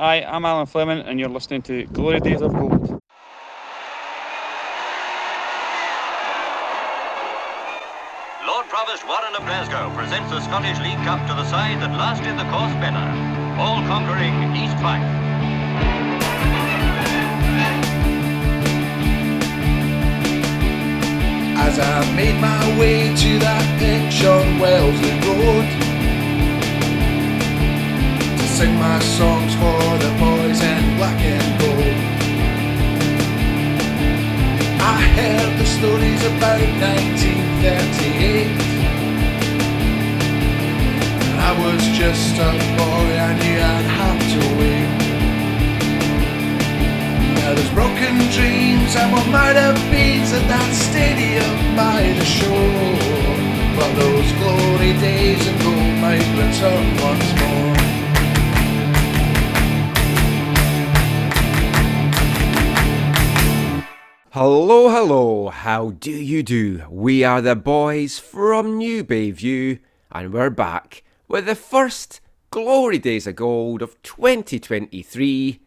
Hi, I'm Alan Fleming, and you're listening to Glory Days of Gold. Lord Provost Warren of Glasgow presents the Scottish League Cup to the side that lasted the course better. All conquering East Fife. As I made my way to that pitch on Wellesley Road To sing my songs for the boys in black and gold I heard the stories about 1938 I was just a boy, I knew I'd have to wait now there's broken dreams and what might have been at that stadium by the shore. But those glory days of gold might return once more. Hello, hello, how do you do? We are the boys from New Bayview, and we're back with the first Glory Days of Gold of 2023.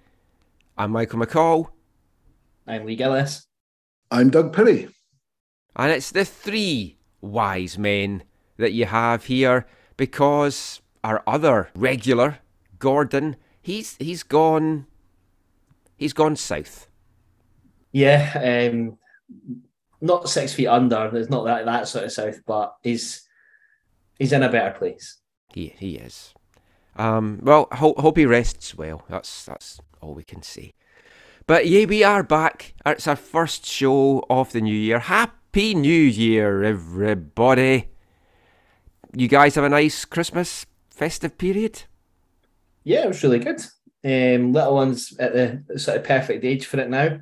I'm Michael McCall, I'm Lee Gillis. I'm Doug Perry. and it's the three wise men that you have here because our other regular, Gordon, he's he's gone he's gone south. Yeah, um, not six feet under. There's not that that sort of south, but he's he's in a better place. He he is. Um, well, hope hope he rests well. That's that's all we can say. But yeah, we are back. It's our first show of the new year. Happy New Year, everybody! You guys have a nice Christmas festive period. Yeah, it was really good. Um, little one's at the sort of perfect age for it now.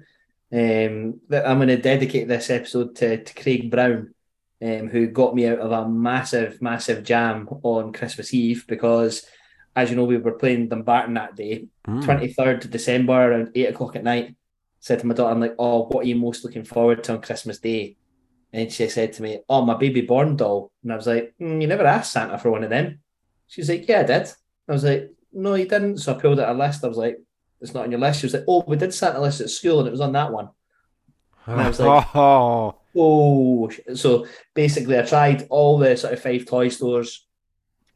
Um, I'm going to dedicate this episode to, to Craig Brown, um, who got me out of a massive, massive jam on Christmas Eve because, as you know, we were playing Dumbarton that day, Mm. 23rd of December around eight o'clock at night. Said to my daughter, I'm like, oh, what are you most looking forward to on Christmas Day? And she said to me, oh, my baby born doll. And I was like, mm, you never asked Santa for one of them. She's like, yeah, I did. I was like, no, you didn't. So I pulled out a list. I was like, it's not on your list. She was like, oh, we did Santa list at school and it was on that one. And I was like, oh, Oh, so basically, I tried all the sort of five toy stores.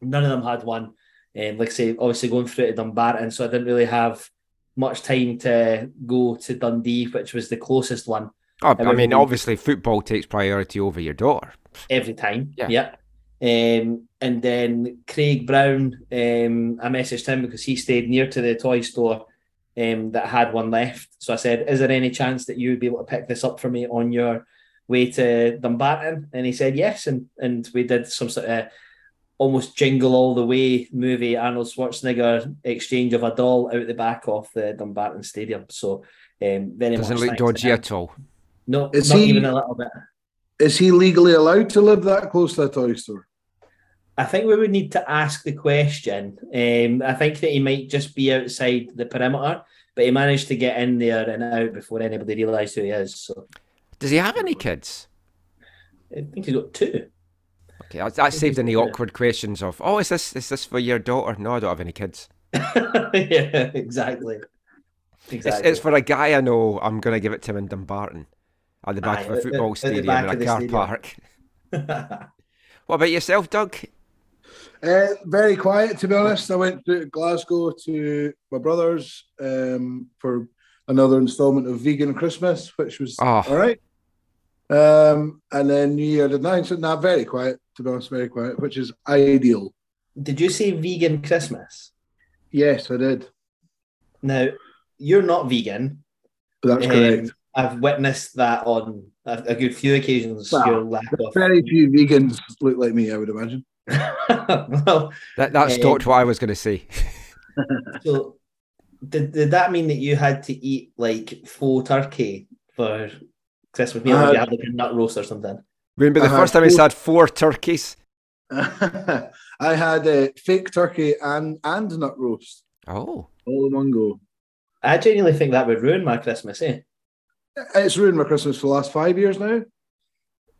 None of them had one. And like I say, obviously going through to Dumbarton, so I didn't really have much time to go to Dundee, which was the closest one oh I mean, obviously, football takes priority over your daughter. every time. Yeah. Yeah. Um, and then Craig Brown, um, I messaged him because he stayed near to the toy store um, that had one left. So I said, Is there any chance that you would be able to pick this up for me on your way to Dumbarton? And he said, Yes. And, and we did some sort of almost jingle all the way movie Arnold Schwarzenegger exchange of a doll out the back of the Dumbarton Stadium. So um, very Doesn't much look thanks to dodgy at all. No, Is not he- even a little bit. Is he legally allowed to live that close to a toy store? I think we would need to ask the question. Um, I think that he might just be outside the perimeter, but he managed to get in there and out before anybody realised who he is. So Does he have any kids? I think he's got two. Okay, that, that saved any awkward questions of, oh, is this is this for your daughter? No, I don't have any kids. yeah, exactly. It's, Exactly. it's for a guy I know. I'm gonna give it to him in Dumbarton, at the back Aye, of a football at stadium back in a car stadium. park. What about yourself, Doug? Uh, very quiet, to be honest. I went to Glasgow to my brother's um, for another installment of Vegan Christmas, which was Oh. all right. Um, and then New Year the ninth. So not very quiet, to be honest, very quiet, which is ideal. Did you say vegan Christmas? Yes, I did. Now, you're not vegan. But that's Um, correct. I've witnessed that on a, a good few occasions. Well, your lack of. Very few vegans look like me, I would imagine. well, That that Um, stopped what I was gonna say. So, did, did that mean that you had to eat like faux turkey for Christmas meal? or Uh, you had like a nut roast or something? Remember the I had first time he four- had four turkeys? I had uh, fake turkey and and nut roast Oh, all in one go. I genuinely think that would ruin my Christmas, eh? It's ruined my Christmas for the last five years now.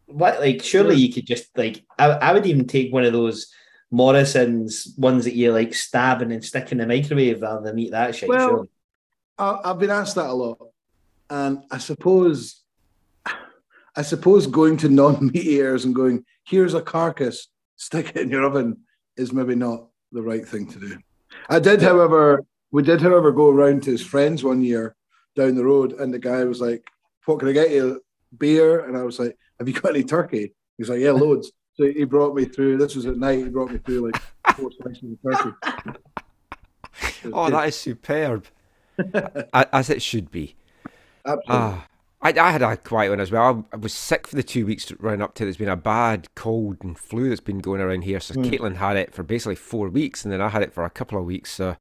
What, like, surely you could just like, I, I would even take one of those Morrison's ones that you like stabbing and stick in the microwave rather than eat that shit. Well, surely. I, I've been asked that a lot, and I suppose, I suppose going to non-meat eaters and going, "Here's a carcass, stick it in your oven," is maybe not the right thing to do. I did, however, we did, however, go around to his friends one year down the road, and the guy was like, "What can I get you? Beer?" And I was like, "Have you got any turkey?" He's like, "Yeah, loads." So he brought me through. This was at night. He brought me through like four slices of turkey. Oh, that is superb. As it should be. Absolutely. Ah, I, I had a quiet one as well. I, was sick for the two weeks running up to it. There's been a bad cold and flu that's been going around here. So Caitlin had it for basically four weeks, and then I had it for a couple of weeks. So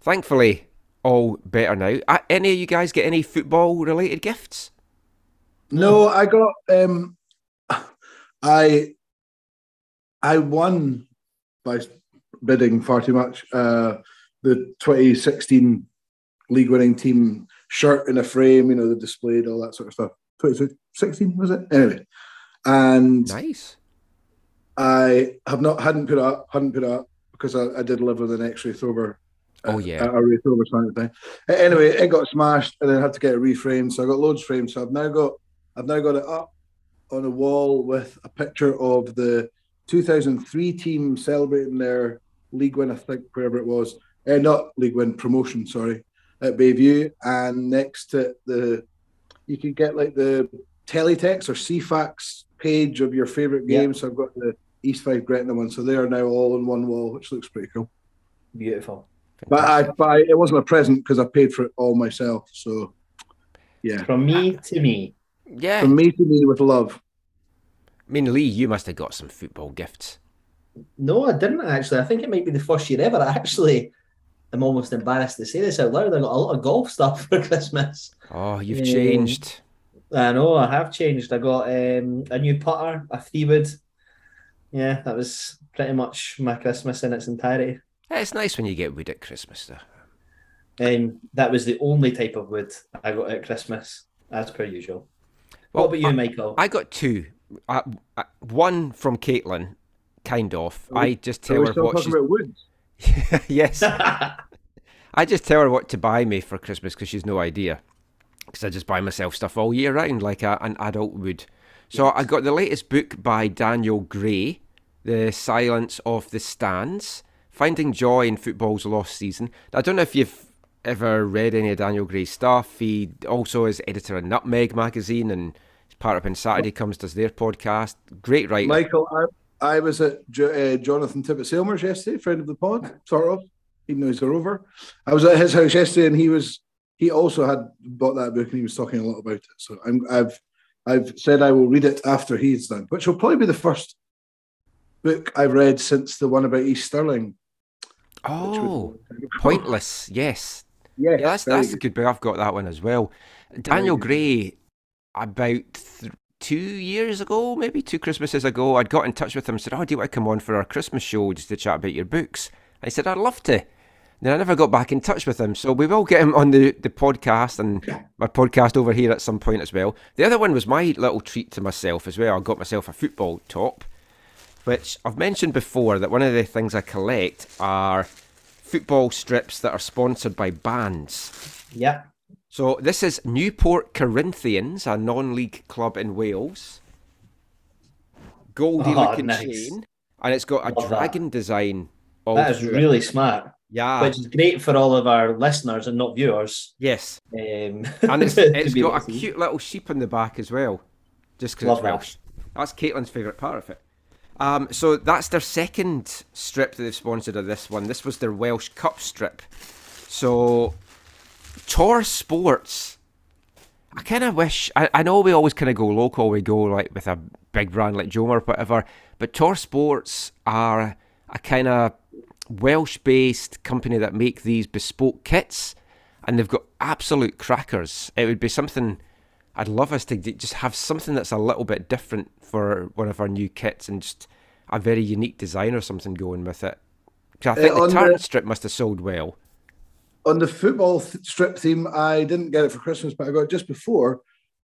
thankfully, all better now. Uh, any of you guys get any football related gifts? No, I got um I I won by bidding far too much. Uh the 2016 league winning team shirt in a frame, you know, the displayed, all that sort of stuff. 2016 was it? Anyway. And Nice. I have not hadn't put up, hadn't put up because I, I did live with an ex Raith Rover. Oh, uh, yeah. a Raith Rover fan at the. Uh, Anyway, it got smashed and then I had to get it reframed. So I got loads framed. So I've now got I've now got it up on a wall with a picture of the 2003 team celebrating their league win, I think, wherever it was. Uh, not league win, promotion, sorry, at Bayview. And next to the you can get like the teletext or Ceefax page of your favorite Yeah. game. So I've got the East Fife Gretna one. So they are now all on one wall, which looks pretty cool. Beautiful. But I, but I, it wasn't a present because I paid for it all myself. So yeah, From me to me. Yeah. from me to me with love. I mean, Lee, you must have got some football gifts. No, I didn't actually. I think it might be the first year ever. I actually am almost embarrassed to say this out loud. I got a lot of golf stuff for Christmas. Oh, you've Um, changed. I know I have changed. I got um, a new putter, a three wood. Yeah, that was pretty much my Christmas in its entirety. It's nice when you get wood at Christmas, though. Um, that was the only type of wood I got at Christmas, as per usual. Well, what about you, I- Michael? I got two. Uh, uh, one from Caitlin, kind of. I just tell her what she's. about woods? yes, I just tell her what to buy me for Christmas because she's no idea. Because I just buy myself stuff all year round, like a, an adult would. So I got the latest book by Daniel Gray, The Silence of the Stands, Finding Joy in Football's Lost Season. I don't know if you've ever read any of Daniel Gray's stuff. He also is editor of Nutmeg magazine and part of when Saturday Comes does their podcast. Great writer. Michael, I, I was at Jo- uh, Jonathan Tippett Sailmers yesterday, friend of the pod, sort of, even though he's a rover. I was at his house yesterday, and he was he also had bought that book, and he was talking a lot about it. So I'm, I've I've said I will read it after he's done, which will probably be the first book I've read since the one about East Stirling. oh, Pointless, yes. Yes, Yeah, that's that's a good. good book. I've got that one as well. Daniel Gray, about th- two years ago, maybe two Christmases ago, I'd got in touch with him and said, "Oh, do you want to come on for our Christmas show just to chat about your books?" I said, "I'd love to." Then I never got back in touch with him, so we will get him on the, the podcast and my podcast over here at some point as well. The other one was my little treat to myself as well. I got myself a football top, which I've mentioned before that one of the things I collect are football strips that are sponsored by bands. yeah, So this is Newport Corinthians, a non-league club in Wales. Goldy Oh, looking nice. chain, and it's got a Love that. dragon design. All that is really smart, yeah. which is great for all of our listeners and not viewers. yes, Um, and it's, it's got a see. cute little sheep on the back as well, just because it's that. Welsh. That's Caitlin's favourite part of it. Um, so that's their second strip that they've sponsored of this one. This was their Welsh Cup strip. So Tor Sports. I kind of wish. I, I know we always kind of go local. We go like with a big brand like Joma or whatever. But Tor Sports are a kind of Welsh-based company that make these bespoke kits, and they've got absolute crackers. It would be something. I'd love us to just have something that's a little bit different for one of our new kits, and just a very unique design or something going with it. 'Cause I think Uh, the on the- strip must have sold well. On the football th- strip theme, I didn't get it for Christmas, but I got it just before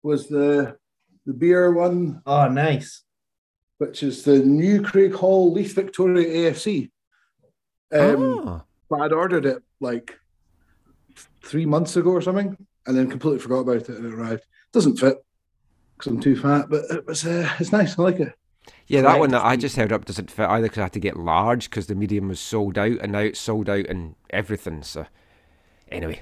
was the the beer one. Oh, nice. which is the new Craig Hall Leith Victoria AFC. Um, Ah. But I'd ordered it like three months ago or something, and then completely forgot about it and it arrived. Doesn't fit because I'm too fat, but it was uh, it's nice. I like it. Yeah, that one that I just held up doesn't fit either because I had to get large because the medium was sold out, and now it's sold out and everything. So, anyway,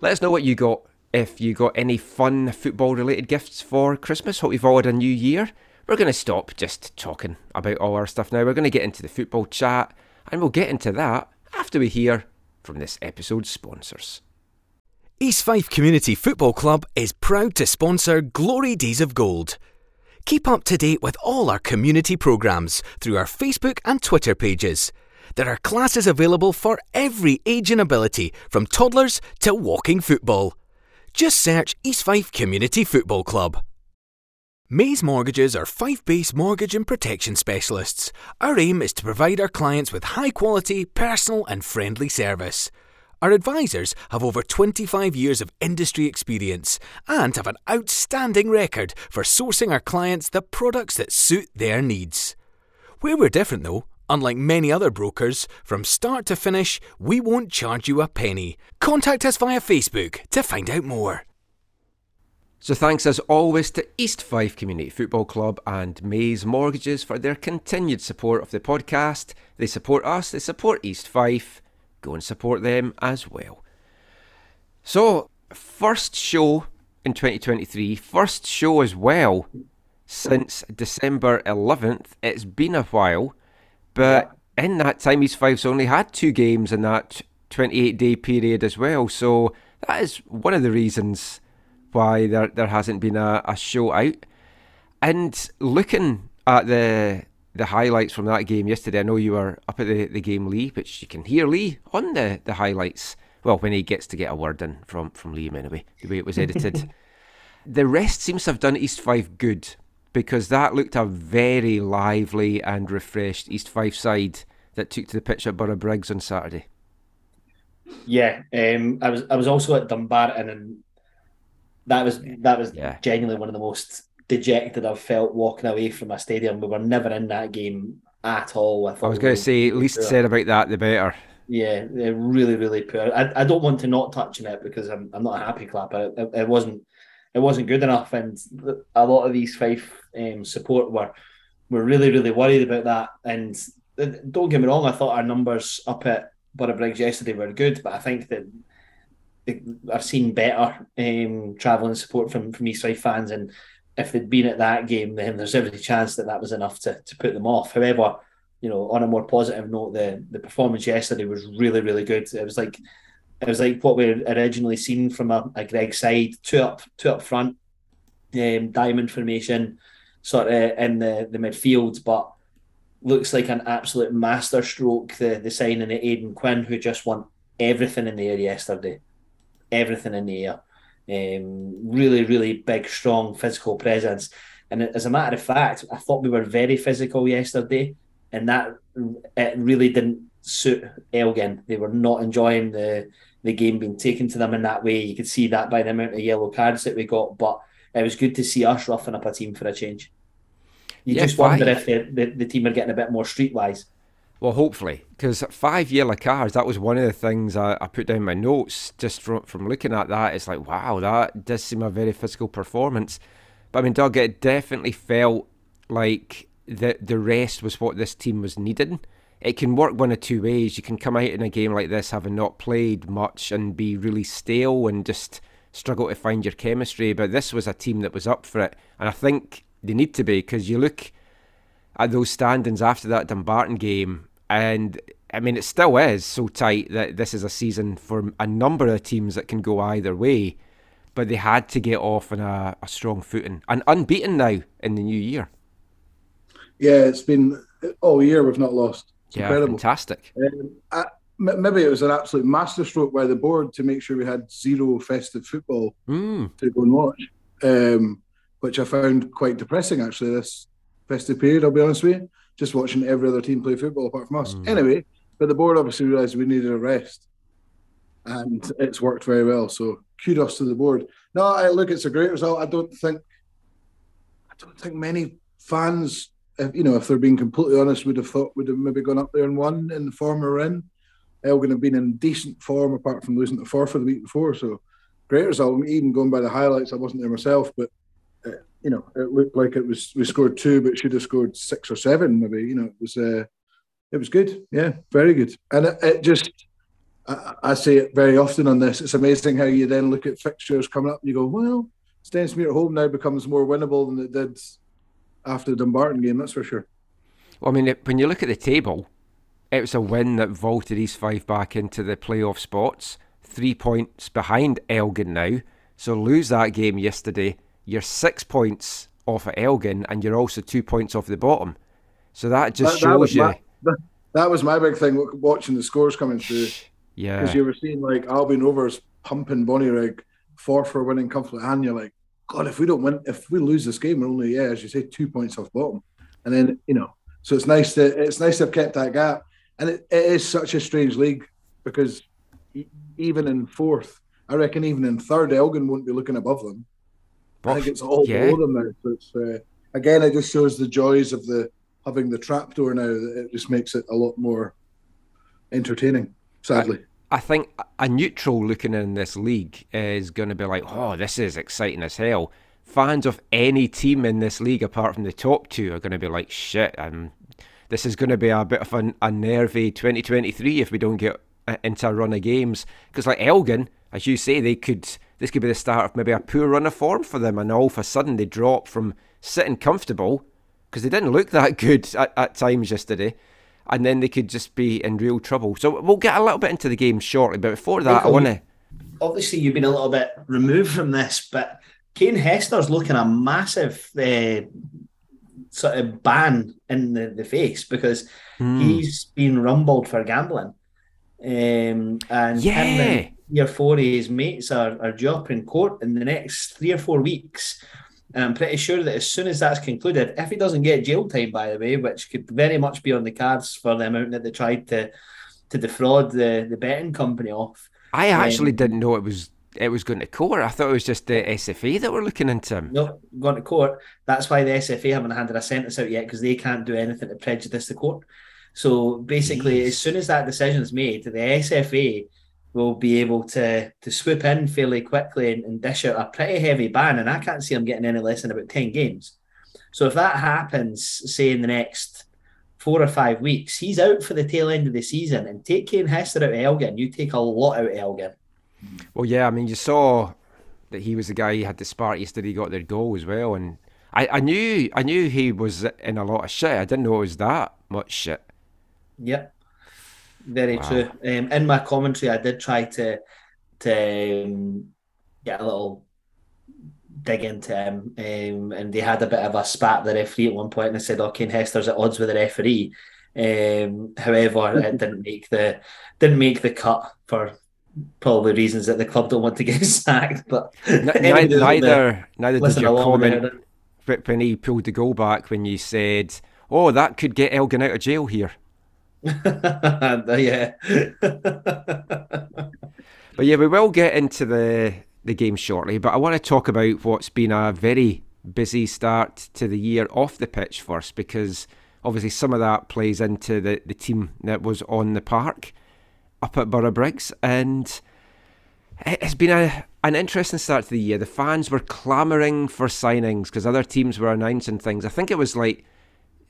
let us know what you got. If you got any fun football related gifts for Christmas, hope you've all had a new year. We're going to stop just talking about all our stuff now. We're going to get into the football chat, and we'll get into that after we hear from this episode's sponsors. East Fife Community Football Club is proud to sponsor Glory Days of Gold. Keep up to date with all our community programmes through our Facebook and Twitter pages. There are classes available for every age and ability, from toddlers to walking football. Just search East Fife Community Football Club. Mays Mortgages are Fife based mortgage and protection specialists. Our aim is to provide our clients with high quality, personal, and friendly service. Our advisors have over 25 years of industry experience and have an outstanding record for sourcing our clients the products that suit their needs. Where we're different though, unlike many other brokers, from start to finish, we won't charge you a penny. Contact us via Facebook to find out more. So thanks as always to East Fife Community Football Club and Mays Mortgages for their continued support of the podcast. They support us, they support East Fife. Go and support them as well. So, first show in 2023, first show as well since December 11th. It's been a while, but in that time, East Fife's only had two games in that 28 day period as well. So, that is one of the reasons why there there hasn't been a, a show out. And looking at the the highlights from that game yesterday, I know you were up at the, the game, Lee, which you can hear Lee on the, the highlights. Well, when he gets to get a word in from, from Liam anyway, the way it was edited. the rest seems to have done East Fife good because that looked a very lively and refreshed East Fife side that took to the pitch at Borough Briggs on Saturday. Yeah, um, I was I was also at Dumbarton, and that was that was Yeah. genuinely one of the most dejected I've felt walking away from a stadium. We were never in that game at all. I, I was going to say, really least poor. said about that, the better. Yeah, they're really, really poor. I, I don't want to not touch on it because I'm I'm not a happy clapper. It, it wasn't it wasn't good enough, and a lot of these Fife um, support were were really, really worried about that. And don't get me wrong, I thought our numbers up at Borough Briggs yesterday were good, but I think that they- I've seen better um, travelling support from from East Fife fans, and if they'd been at that game, then there's every chance that that was enough to to put them off. However, you know, on a more positive note, the the performance yesterday was really, really good. It was like it was like what we originally seen from a, a Greg side, two up, two up front, um, diamond formation, sort of in the the midfield, but looks like an absolute masterstroke. The the signing of Aidan Quinn, who just won everything in the air yesterday, everything in the air. Um, really, really big, strong physical presence. And as a matter of fact, I thought we were very physical yesterday, and that it really didn't suit Elgin. They were not enjoying the the game being taken to them in that way. You could see that by the amount of yellow cards that we got, but it was good to see us roughing up a team for a change. You Yeah, just wonder five. if the, the, the team are getting a bit more streetwise. Well, hopefully, because five yellow cards, that was one of the things I, I put down in my notes just from, from looking at that. It's like, wow, that does seem a very physical performance. But I mean, Doug, it definitely felt like the, the rest was what this team was needing. It can work one of two ways. You can come out in a game like this having not played much and be really stale and just struggle to find your chemistry. But this was a team that was up for it. And I think they need to be because you look at those standings after that Dumbarton game, and I mean, it still is so tight that this is a season for a number of teams that can go either way. But they had to get off on a, a strong footing and unbeaten now in the new year. Yeah, it's been all year we've not lost. It's yeah, incredible. fantastic. Um, I, maybe it was an absolute masterstroke by the board to make sure we had zero festive football Mm, to go and watch, um, which I found quite depressing actually this festive period. I'll be honest with you, just watching every other team play football apart from us. Mm. Anyway, but the board obviously realised we needed a rest, and it's worked very well. So kudos to the board. No, I look, it's a great result. I don't think, I don't think many fans if, you know, if they're being completely honest, would have thought would have maybe gone up there and won in the form we're in. Elgin have been in decent form apart from losing to Forfar the week before, so great result. Even going by the highlights, I wasn't there myself, but uh, you know, it looked like it was we scored two, but should have scored six or seven, maybe. You know, it was uh, it was good. Yeah, very good. And it, it just, I, I, say it very often on this. It's amazing how you then look at fixtures coming up and you go, well, Stenhousemuir at home now becomes more winnable than it did after the Dumbarton game. That's for sure. Well, I mean, when you look at the table, it was a win that vaulted East Fife back into the playoff spots. Three points behind Elgin now. So lose that game yesterday. You're six points off at Elgin, and you're also two points off the bottom. So that just that, shows that you. My, that, that, was my big thing watching the scores coming through. Yeah. Because you were seeing like Albion Rovers pumping Bonnyrigg, four for winning comfortably, and you're like, God, if we don't win, if we lose this game, we're only yeah, as you say, two points off bottom. And then you know, so it's nice to it's nice to have kept that gap. And it, it is such a strange league because even in fourth, I reckon even in third, Elgin won't be looking above them. I think it's all yeah. below them now. So it's uh, again, it just shows the joys of the having the trapdoor now. That it just makes it a lot more entertaining. Sadly. I, think a neutral looking in this league is going to be like, oh, this is exciting as hell. Fans of any team in this league, apart from the top two, are going to be like, shit, um, this is going to be a bit of an, a nervy 2023 if we don't get uh, into a run of games. Because, like Elgin, as you say, they could this could be the start of maybe a poor run of form for them, and all of a sudden they drop from sitting comfortable because they didn't look that good at, at times yesterday, and then they could just be in real trouble. So we'll get a little bit into the game shortly, but before that, I want to. Obviously, you've been a little bit removed from this, but Kane Hester's looking a massive uh, sort of ban in the, the face because mm. he's been rumbled for gambling. Um, and yeah. him and year four his mates are, are due up in court in the next three or four weeks. And I'm pretty sure that as soon as that's concluded, if he doesn't get jail time, by the way, which could very much be on the cards for the amount that they tried to to defraud the, the betting company off. I actually um, didn't know it was it was going to court. I thought it was just the SFA that were looking into him. No, going to court. That's why the SFA haven't handed a sentence out yet because they can't do anything to prejudice the court. So basically, Jeez. as soon as that decision is made, the SFA will be able to to swoop in fairly quickly and, and, dish out a pretty heavy ban. And I can't see them getting any less than about 10 games. So if that happens, say in the next four or five weeks, he's out for the tail end of the season. And take Kane Hester out of Elgin, you take a lot out of Elgin. Well, yeah, I mean, you saw that he was the guy who had the spark yesterday, he got their goal as well. And I, I knew I knew he was in a lot of shit. I didn't know it was that much shit. Yep. Very wow. true. Um, in my commentary, I did try to to um, get a little dig into him, um, and they had a bit of a spat the referee at one point, and I said, "Oh, Kane Hester's at odds with the referee." Um, however, it didn't make the didn't make the cut for probably reasons that the club don't want to get sacked. But neither neither, neither did your comment when he pulled the goal back when you said, "Oh, that could get Elgin out of jail here." yeah. but yeah, we will get into the the game shortly. But I want to talk about what's been a very busy start to the year off the pitch first, because obviously some of that plays into the, the team that was on the park up at Borough Briggs, and it's been a an interesting start to the year. The fans were clamouring for signings because other teams were announcing things. I think it was like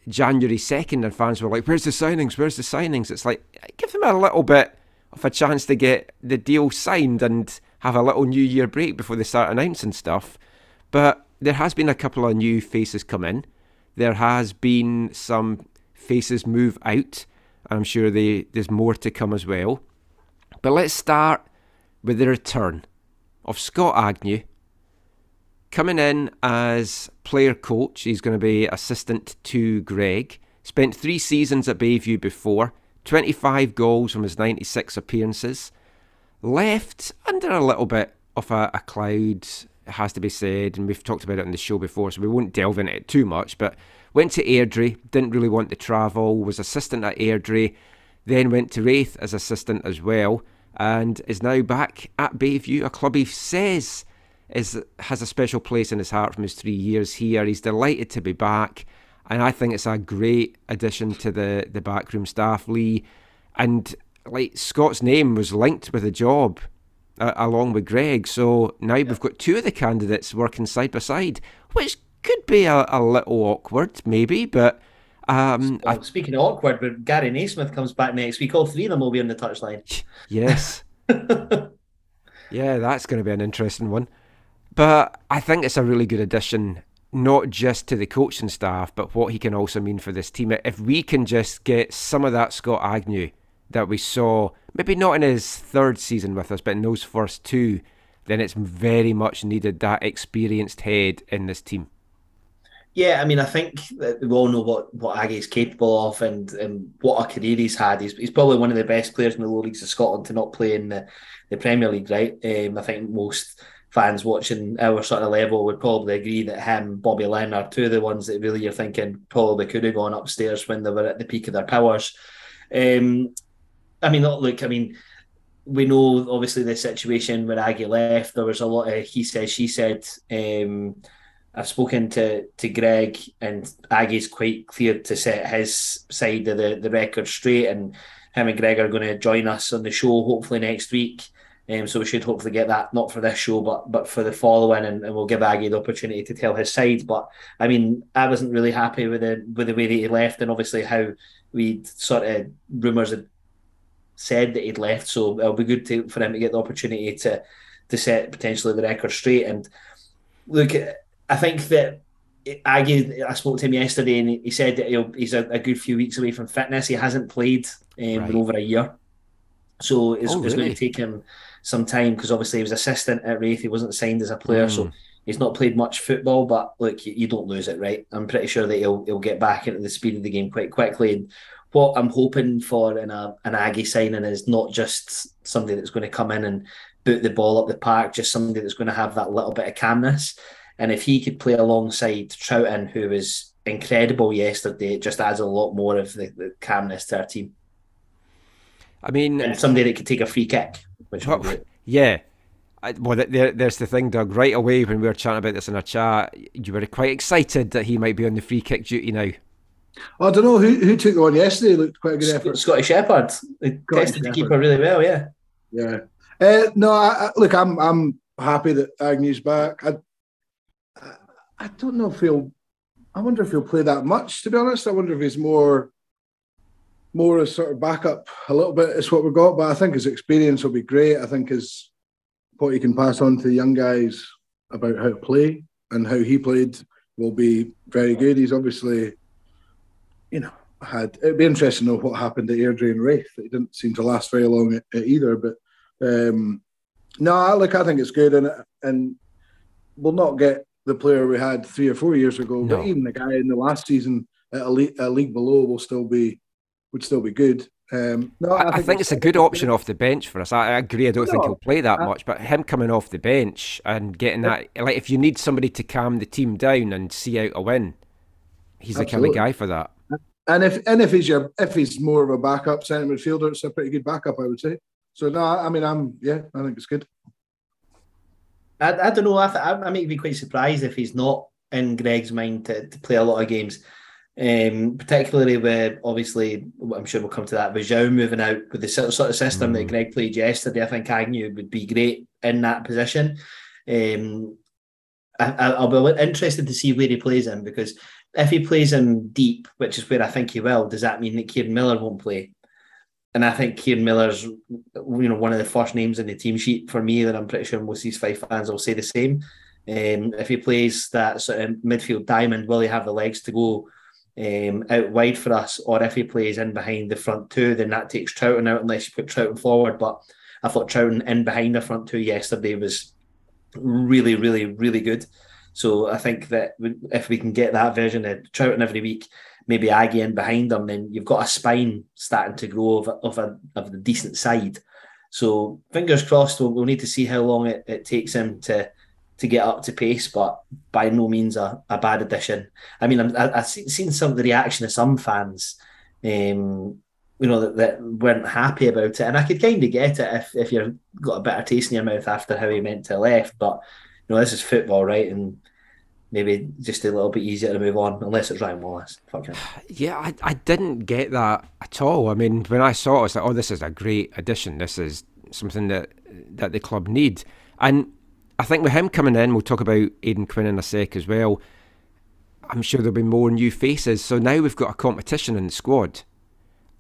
January 2nd and fans were like, Where's the signings? Where's the signings? It's like, give them a little bit of a chance to get the deal signed and have a little New Year break before they start announcing stuff. But there has been a couple of new faces come in. There has been some faces move out. I'm sure they, there's more to come as well. But let's start with the return of Scott Agnew coming in as player coach. He's going to be assistant to Greg. Spent three seasons at Bayview before, 25 goals from his 96 appearances. Left under a little bit of a, a cloud, it has to be said, and we've talked about it on the show before, so we won't delve into it too much. But went to Airdrie, didn't really want to travel, was assistant at Airdrie, then went to Raith as assistant as well, and is now back at Bayview, a club he says is has a special place in his heart from his three years here. He's delighted to be back, and I think it's a great addition to the the backroom staff, Lee. And like Scott's name was linked with the job uh, along with Greg, so now yeah. we've got two of the candidates working side by side, which could be a, a little awkward, maybe, but. Um, well, speaking of awkward, but Gary Naismith comes back next week. All three of them will be on the touchline. Yes. yeah, that's going to be an interesting one. But I think it's a really good addition, not just to the coaching staff, but what he can also mean for this team. If we can just get some of that Scott Agnew that we saw, maybe not in his third season with us, but in those first two, then it's very much needed that experienced head in this team. Yeah, I mean, I think that we all know what what Aggie's capable of and, and what a career he's had. He's, he's probably one of the best players in the lower leagues of Scotland to not play in the, the Premier League, right? Um, I think most fans watching our sort of level would probably agree that him, Bobby Linn are two of the ones that really you're thinking probably could have gone upstairs when they were at the peak of their powers. Um, I mean, look, I mean, we know obviously the situation when Aggie left. There was a lot of he said, she said. Um, I've spoken to to Greg, and Aggie's quite clear to set his side of the, the record straight, and him and Greg are going to join us on the show hopefully next week. Um, so we should hopefully get that not for this show, but but for the following, and, and we'll give Aggie the opportunity to tell his side. But I mean, I wasn't really happy with the with the way that he left, and obviously how we'd sort of rumours had said that he'd left. So it'll be good to, for him to get the opportunity to to set potentially the record straight. And look, I think that Aggie, I spoke to him yesterday, and he said that he's a, a good few weeks away from fitness. He hasn't played um, right. in over a year, so it's, oh, it's going to take him some time because obviously he was assistant at Raith. He wasn't signed as a player, mm. so hmm. he's not played much football. But look, you, you, don't lose it, right? I'm pretty sure that he'll he'll get back into the speed of the game quite quickly. And what I'm hoping for in a an Aggie signing is not just somebody that's going to come in and boot the ball up the park, just somebody that's going to have that little bit of calmness. And if he could play alongside Troughton, who was incredible yesterday, it just adds a lot more of the, the calmness to our team. I mean, and somebody that could take a free kick, which well, yeah. I, well, there, there's the thing, Doug. Right away, when we were chatting about this in our chat, you were quite excited that he might be on the free kick duty now. I don't know who who took the one yesterday. Looked quite a good effort. Scotty Shepherd. He tested the keeper really well. Yeah. Yeah. Uh, no, I, I, look, I'm I'm happy that Agnew's back. I I don't know if he'll. I wonder if he'll play that much. To be honest, I wonder if he's more, more as sort of backup a little bit is what we've got. But I think his experience will be great. I think his what he can pass on to the young guys about how to play and how he played will be very good. He's obviously, you know, had it'd be interesting to know what happened to Airdrie and Raith. It didn't seem to last very long at, at either. But um, no, look, I think it's good, and and we'll not get the player we had three or four years ago. No. But even the guy in the last season at a, league, a league below will still be would still be good. Um, no, I, I think, think it's a good option off the bench for us. I, I agree. I don't no, think he'll play that I, much, but him coming off the bench and getting that, like, if you need somebody to calm the team down and see out a win, he's absolutely. the kind of guy for that. And if and if he's your if he's more of a backup centre midfielder, it's a pretty good backup, I would say. So no, I mean, I'm yeah, I think it's good. I, I don't know. I, th- I might be quite surprised if he's not in Greg's mind to, to play a lot of games. Um, particularly with obviously, I'm sure we'll come to that. With Zhao moving out with the sort of system mm. that Greg played yesterday, I think Agnew would be great in that position. Um, I, will be interested to see where he plays him because if he plays him deep, which is where I think he will, does that mean that Kieran Miller won't play? and I think Kieran Miller's, you know, one of the first names in the team sheet for me. That I'm pretty sure most of these five fans will say the same. Um, if he plays that sort of midfield diamond, will he have the legs to go um, out wide for us? Or if he plays in behind the front two, then that takes Troughton out unless you put Troughton forward. But I thought Troughton in behind the front two yesterday was really, really, really good. So I think that if we can get that version of Troughton every week, maybe Aggie in behind them, then you've got a spine starting to grow of, of a of the decent side. So fingers crossed. We'll, we'll need to see how long it, it takes him to to get up to pace, but by no means a, a bad addition. I mean, I, have seen some of the reaction of some fans, um, you know, that, that, weren't happy about it, and I could kind of get it if if you've got a better taste in your mouth after how he meant to left. But you know, this is football, right? And maybe just a little bit easier to move on, unless it's Ryan Wallace. Yeah, I, I didn't get that at all. I mean, when I saw it, I was like, oh, this is a great addition. This is something that that the club need. And I think with him coming in, we'll talk about Aidan Quinn in a sec as well. I'm sure there'll be more new faces. So now we've got a competition in the squad.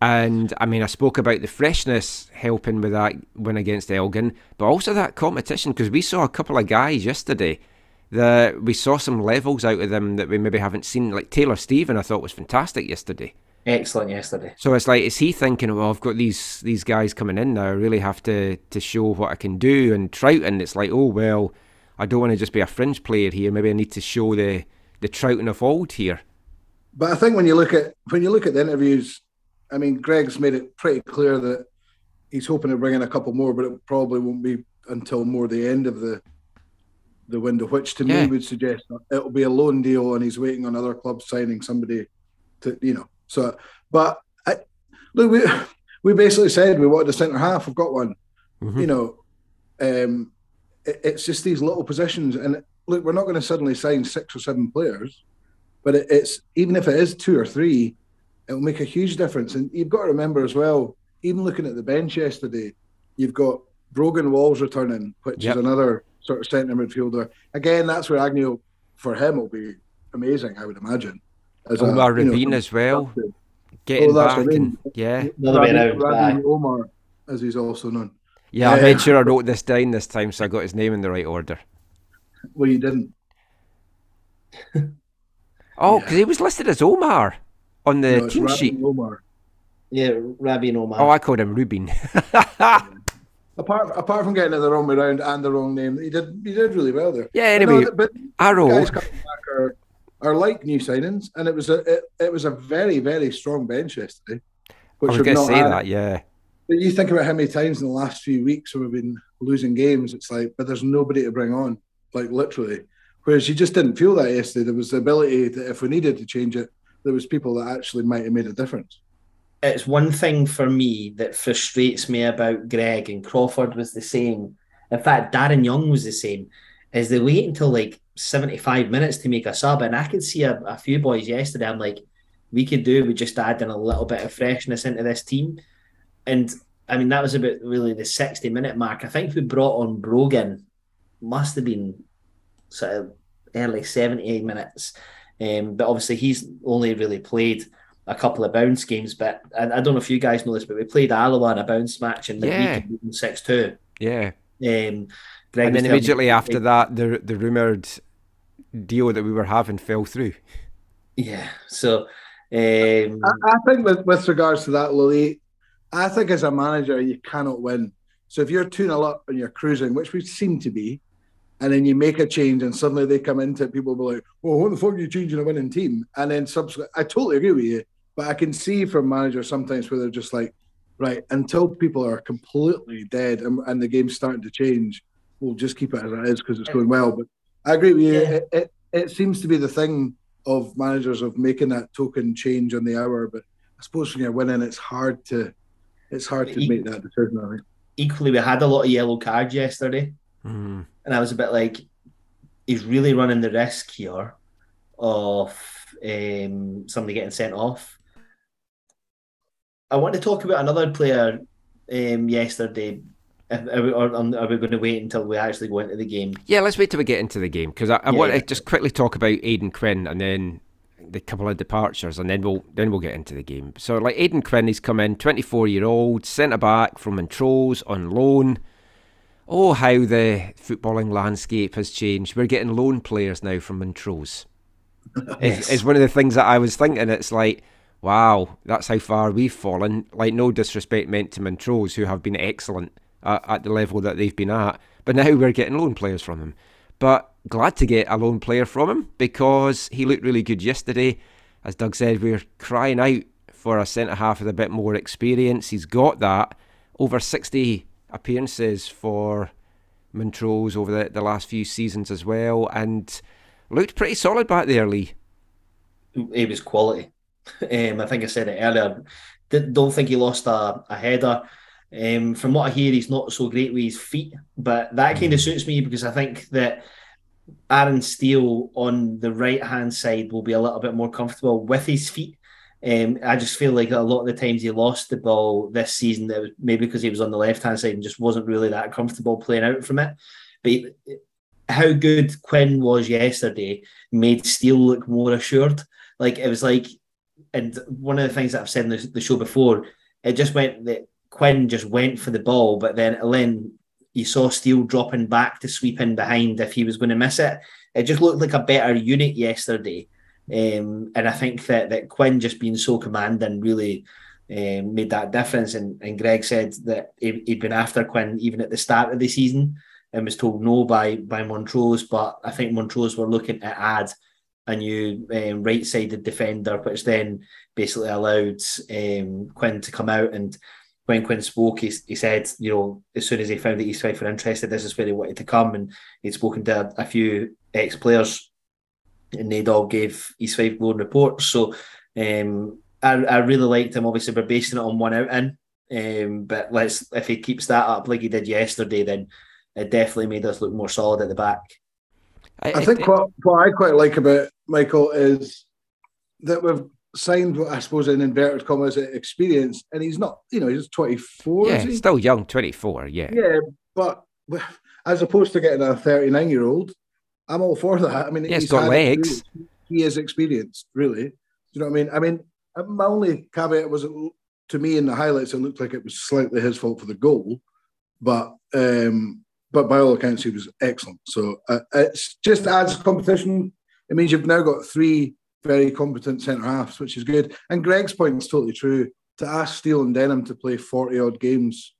And I mean, I spoke about the freshness helping with that win against Elgin, but also that competition because we saw a couple of guys yesterday that we saw some levels out of them that we maybe haven't seen. Like Taylor Stephen, I thought was fantastic yesterday. Excellent yesterday. So it's like, is he thinking, well, I've got these these guys coming in now, I really have to to show what I can do? And Troughton, it's like, oh well, I don't want to just be a fringe player here. Maybe I need to show the the Troughton of old here. But I think when you look at when you look at the interviews, I mean, Greg's made it pretty clear that he's hoping to bring in a couple more, but it probably won't be until more the end of the the window, which to Yeah. me would suggest it'll be a loan deal, and he's waiting on other clubs signing somebody to, you know. So, but I, look, we we basically said we wanted a centre half. We've got one. Mhm. You know, um, it, it's just these little positions, and look, we're not going to suddenly sign six or seven players, but it, it's even if it is two or three, it'll make a huge difference. And you've got to remember as well, even looking at the bench yesterday, you've got Brogan Walls returning, which Yep. is another sort of centre midfielder. Again, that's where Agnew for him will be amazing, I would imagine. As a, Omar you know, as well, getting Oh, back what I and yeah, Another way Rabi- around. Rabi aye. Omar, as he's also known. yeah. I Yeah. made sure I wrote this down this time, so I got his name in the right order. Well, you didn't. Oh, because he was listed as Omar on the No, team Rabi sheet. Omar. Yeah, Rabi Omar. Oh, I called him Rubin. Apart apart from getting it the wrong way round and the wrong name, he did he did really well there. yeah. But no, Anyway, but Arrow. guys coming back are, are like new signings, and it was a it, it was a very very strong bench yesterday. I Which was we've going to not say had. that. Yeah. But you think about how many times in the last few weeks we've been losing games, it's like, but there's nobody to bring on, like literally. Whereas you just didn't feel that yesterday. There was the ability that if we needed to change it, there was people that actually might have made a difference. it's one thing for me that frustrates me about Greg and Crawford was the same. In fact, Darren Young was the same. Is they wait until like 75 minutes to make a sub. And I could see a, a few boys yesterday. I'm like, we could do with just adding a little bit of freshness into this team. And I mean, that was about really the 60 minute mark. I think we brought on Brogan, must have been sort of early 70 minutes. Um, but obviously, he's only really played a couple of bounce games. But I, I don't know if you guys know this, but we played Alloa in a bounce match and like, Yeah. we could beat them 6 2. Yeah. Um, Greg and then immediately after that, the the rumored deal that we were having fell through. Yeah. So, um, I, I think with, with regards to that, Lily, I think as a manager, you cannot win. So if you're 2 0 up and you're cruising, which we seem to be, and then you make a change and suddenly they come into it, people will be like, well, what the fuck are you changing a winning team? And then subsequent, I totally agree with you, but I can see from managers sometimes where they're just like, right, until people are completely dead and, and the game's starting to change, we'll just keep it as it is because it's going well. But I agree with you. Yeah. It, it, it seems to be the thing of managers of making that token change on the hour. But I suppose when you're winning, it's hard to it's hard to E- make that decision. I think. equally, we had a lot of yellow cards yesterday. Mm. And I was a bit like, he's really running the risk here of um, somebody getting sent off. I want to talk about another player um, yesterday. Are um, are we going to wait until we actually go into the game? Yeah, let's wait till we get into the game because I, I Yeah, want yeah. to just quickly talk about Aidan Quinn and then the couple of departures, and then we'll then we'll get into the game. So, like Aidan Quinn, he's come in, twenty four year old, centre back from Montrose on loan. Oh, how the footballing landscape has changed. We're getting loan players now from Montrose. Yes. is one of the things that I was thinking. It's like, wow, that's how far we've fallen. Like, no disrespect meant to Montrose, who have been excellent at, at the level that they've been at, but now we're getting loan players from them. But glad to get a loan player from him because he looked really good yesterday. As Doug said, we're crying out for a centre half with a bit more experience. He's got that. Over 60 appearances for Montrose over the, the last few seasons as well, and looked pretty solid back there, Lee. He was quality. Um, I think I said it earlier. Don't think he lost a, a header. Um, from what I hear, he's not so great with his feet, but that kind of suits me because I think that Aaron Steele on the right hand side will be a little bit more comfortable with his feet. Um, I just feel like a lot of the times he lost the ball this season, that was maybe because he was on the left hand side and just wasn't really that comfortable playing out from it. But he, how good Quinn was yesterday made Steele look more assured. Like it was like, and one of the things that I've said in the, the show before, it just went that Quinn just went for the ball, but then then you saw Steele dropping back to sweep in behind if he was going to miss it. It just looked like a better unit yesterday. Um, and I think that that Quinn just being so commanding really um, made that difference. And, and Greg said that he, had been after Quinn even at the start of the season and was told no by by Montrose. But I think Montrose were looking to add a new um, right-sided defender, which then basically allowed um, Quinn to come out. And when Quinn spoke, he, he said, you know, as soon as he found that East Fife were interested, this is where he wanted to come. And he'd spoken to a, a few ex-players and they'd all gave East Fife glowing reports. So um, I, I really liked him. Obviously, we're basing it on one out in. Um, but let's if he keeps that up like he did yesterday, then it definitely made us look more solid at the back. I, I think what, what I quite like about Michael is that we've signed what I suppose in inverted commas experience, and he's not, you know, he's 24. Yeah, he? still young, 24. Yeah. Yeah, but as opposed to getting a 39 year old, I'm all for that. I mean, yeah, he's got legs. He is experienced, really. Do you know what I mean? I mean, uh, my only caveat was to me in the highlights, it looked like it was slightly his fault for the goal, but um, but by all accounts, he was excellent. So uh, it's just adds competition. It means you've now got three very competent centre halves, which is good. And Greg's point is totally true. To ask Steele and Denham to play forty odd games,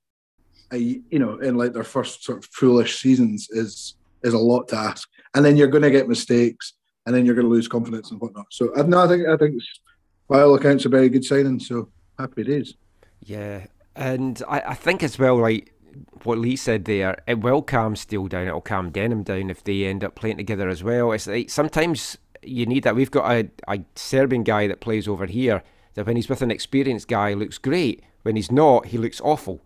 uh, you know, in like their first sort of foolish seasons is is a lot to ask and then you're going to get mistakes, and then you're going to lose confidence and whatnot. So I, no, I think I think it's, by all accounts a very good signing. So happy days. Yeah, and I, I think as well, like what Lee said there, it will calm Steele down. It'll calm Denham down if they end up playing together as well. It's like sometimes you need that. We've got a, a Serbian guy that plays over here that when he's with an experienced guy looks great. When he's not, he looks awful.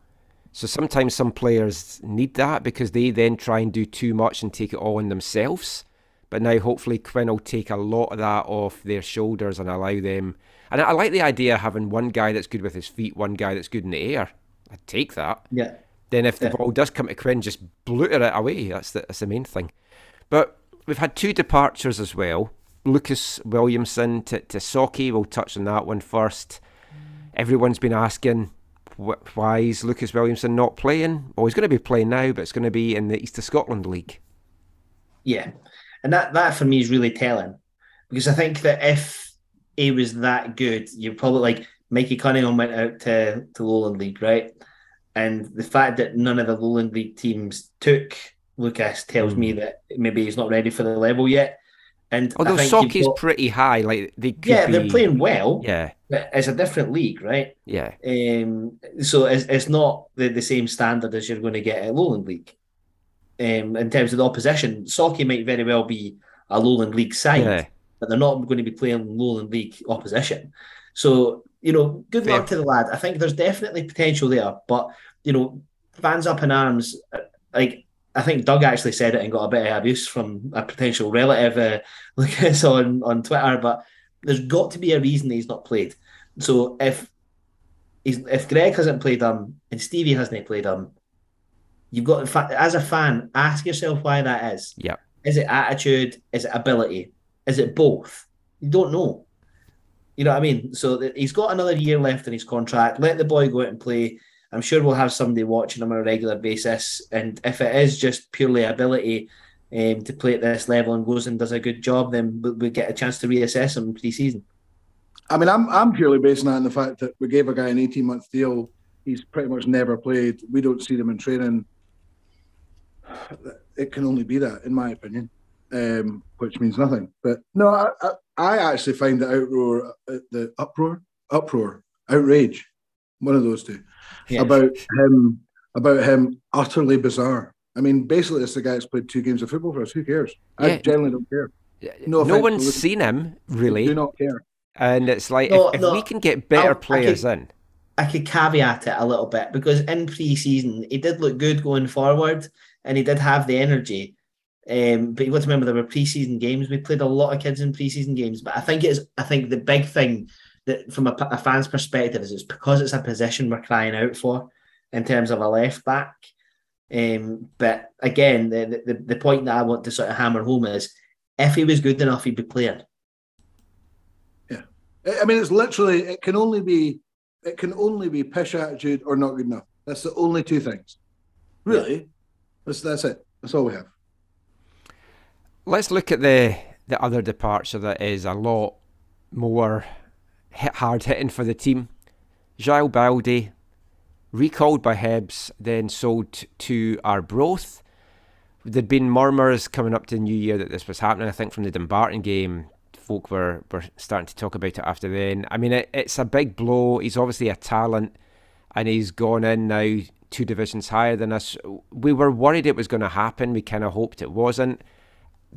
So sometimes some players need that because they then try and do too much and take it all on themselves. But now hopefully Quinn will take a lot of that off their shoulders and allow them. And I like the idea of having one guy that's good with his feet, one guy that's good in the air. I'd take that. Yeah. Then if the yeah. ball does come to Quinn, just bluter it away. That's the, that's the main thing. But we've had two departures as well. Lucas Williamson to, to Sauchie. We'll touch on that one first. Everyone's been asking why is Lucas Williamson not playing? Well, he's going to be playing now, but it's going to be in the East of Scotland League. Yeah, and that that for me is really telling because I think that if he was that good, you probably like Mikey Cunningham went out to to Lowland League, right? And the fact that none of the Lowland League teams took Lucas tells mm. me that maybe he's not ready for the level yet. And although Sauchie's got, pretty high, like they yeah, be, they're playing well. Yeah, it's a different league, right? Yeah. Um, so it's, it's not the, the same standard as you're going to get at Lowland League. Um, in terms of the opposition, Sauchie might very well be a Lowland League side, yeah. but they're not going to be playing Lowland League opposition. So you know, good Fair. luck to the lad. I think there's definitely potential there, but you know, fans up in arms, uh, like I think Doug actually said it and got a bit of abuse from a potential relative, uh, Lucas on on Twitter. But there's got to be a reason he's not played. So if he's, if Greg hasn't played him and Stevie hasn't played him, you've got as a fan ask yourself why that is. Yeah. Is it attitude? Is it ability? Is it both? You don't know. You know what I mean? So he's got another year left in his contract. Let the boy go out and play. I'm sure we'll have somebody watching him on a regular basis. And if it is just purely ability um, to play at this level and goes and does a good job, then we, we get a chance to reassess him pre-season. I mean, I'm I'm purely basing that on the fact that we gave a guy an 18 month deal. He's pretty much never played. We don't see them in training. It can only be that, in my opinion, um, which means nothing. But no, I, I, I actually find the outroar, uh, the uproar, uproar, outrage, one of those two yeah. about him about him utterly bizarre. I mean, basically, it's the guy that's played two games of football for us. Who cares? Yeah. I generally don't care. No, no one's seen him really. do not care. And it's like no, if, if we can get better I'll, players I could, in. I could caveat it a little bit because in pre-season he did look good going forward, and he did have the energy. Um, but you got to remember there were preseason games. We played a lot of kids in preseason games, but I think it's I think the big thing that from a, a fan's perspective is it's because it's a position we're crying out for in terms of a left back. Um, but again, the, the the point that I want to sort of hammer home is if he was good enough, he'd be playing. Yeah, I mean, it's literally it can only be it can only be pish attitude or not good enough. That's the only two things. Really, that's that's it. That's all we have. Let's look at the the other departure that is a lot more hit hard hitting for the team. Gilles Baldi, recalled by Hibs, then sold to Arbroath. There'd been murmurs coming up to the new year that this was happening. I think from the Dumbarton game, folk were, were starting to talk about it after then. I mean, it, it's a big blow. He's obviously a talent, and he's gone in now two divisions higher than us. We were worried it was going to happen. We kind of hoped it wasn't.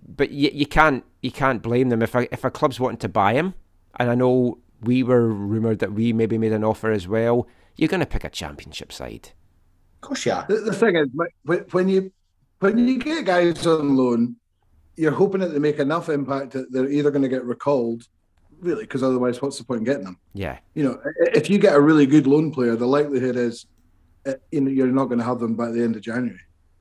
But you, you can't you can't blame them if a, if a club's wanting to buy him, and I know we were rumoured that we maybe made an offer as well. You're going to pick a championship side. Of course, you are. The, the thing is, when- when you when you get guys on loan, you're hoping that they make enough impact that they're either going to get recalled, really, because otherwise, what's the point in getting them? Yeah, You know, if you get a really good loan player, the likelihood is, uh, you know, you're not going to have them by the end of January.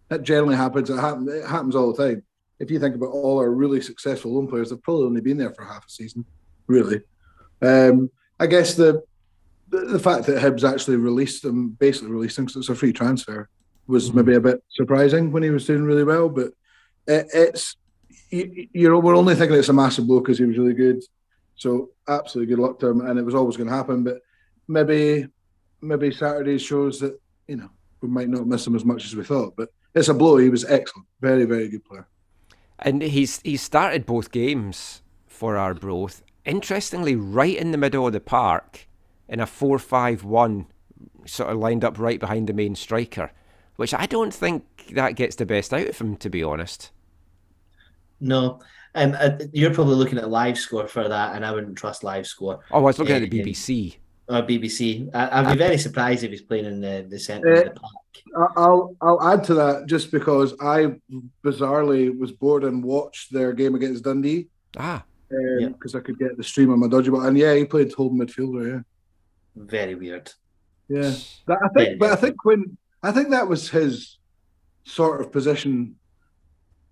That generally happens. It happens. It happens all the time. If you think about all our really successful loan players, they've probably only been there for half a season, really. Um, I guess the, the the fact that Hibs actually released them, basically released him because it's a free transfer, was maybe a bit surprising when he was doing really well. But it, it's you, you know we're only thinking it's a massive blow because he was really good. So absolutely good luck to him, and it was always going to happen. But maybe maybe Saturday shows that you know we might not miss him as much as we thought. But it's a blow. He was excellent, very very good player. and he's he's started both games for Arbroath. Interestingly, right in the middle of the park, in a four-five-one, sort of lined up right behind the main striker, which I don't think that gets the best out of him, to be honest. No. Um, uh, you're probably looking at live score for that, and I wouldn't trust live score. Oh, I was looking at the Yeah, yeah. BBC. Or BBC. I, I'd be very surprised if he's playing in the, the centre of Uh, the park. I'll I'll add to that just because I bizarrely was bored and watched their game against Dundee Ah, Yeah. because I could get the stream on my dodgeball. And yeah, he played holding midfielder. Yeah. Very weird. Yeah, That- I Very think, but I think when I think that was his sort of position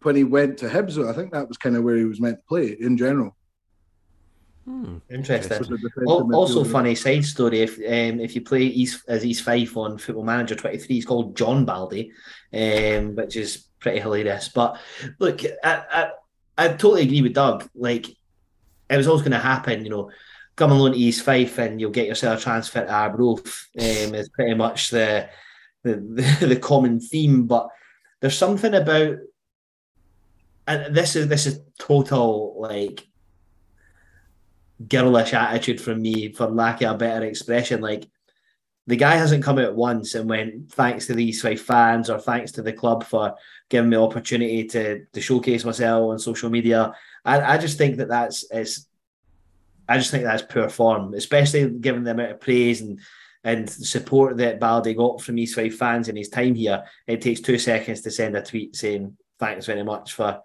when he went to Hibs. I think that was kind of where he was meant to play in general. hmm. Interesting. was a defensive Al- Also, funny side story. If um, if you play East as East Fife on Football Manager twenty three, he's called John Baldy, um, which is pretty hilarious. But look, I, I I totally agree with Doug. Like it was always going to happen. You know, come along to East Fife and you'll get yourself a transfer to Arbroath. Um, is pretty much the, the the common theme. But there's something about, and this is this is total like girlish attitude from me, for lack of a better expression. Like the guy hasn't come out once and went thanks to East Fife fans or thanks to the club for giving me opportunity to to showcase myself on social media. I, I just think that that's it's. I just think that's poor form, especially given the amount of praise and and support that Baldy got from East Fife fans in his time here. It takes two seconds to send a tweet saying thanks very much for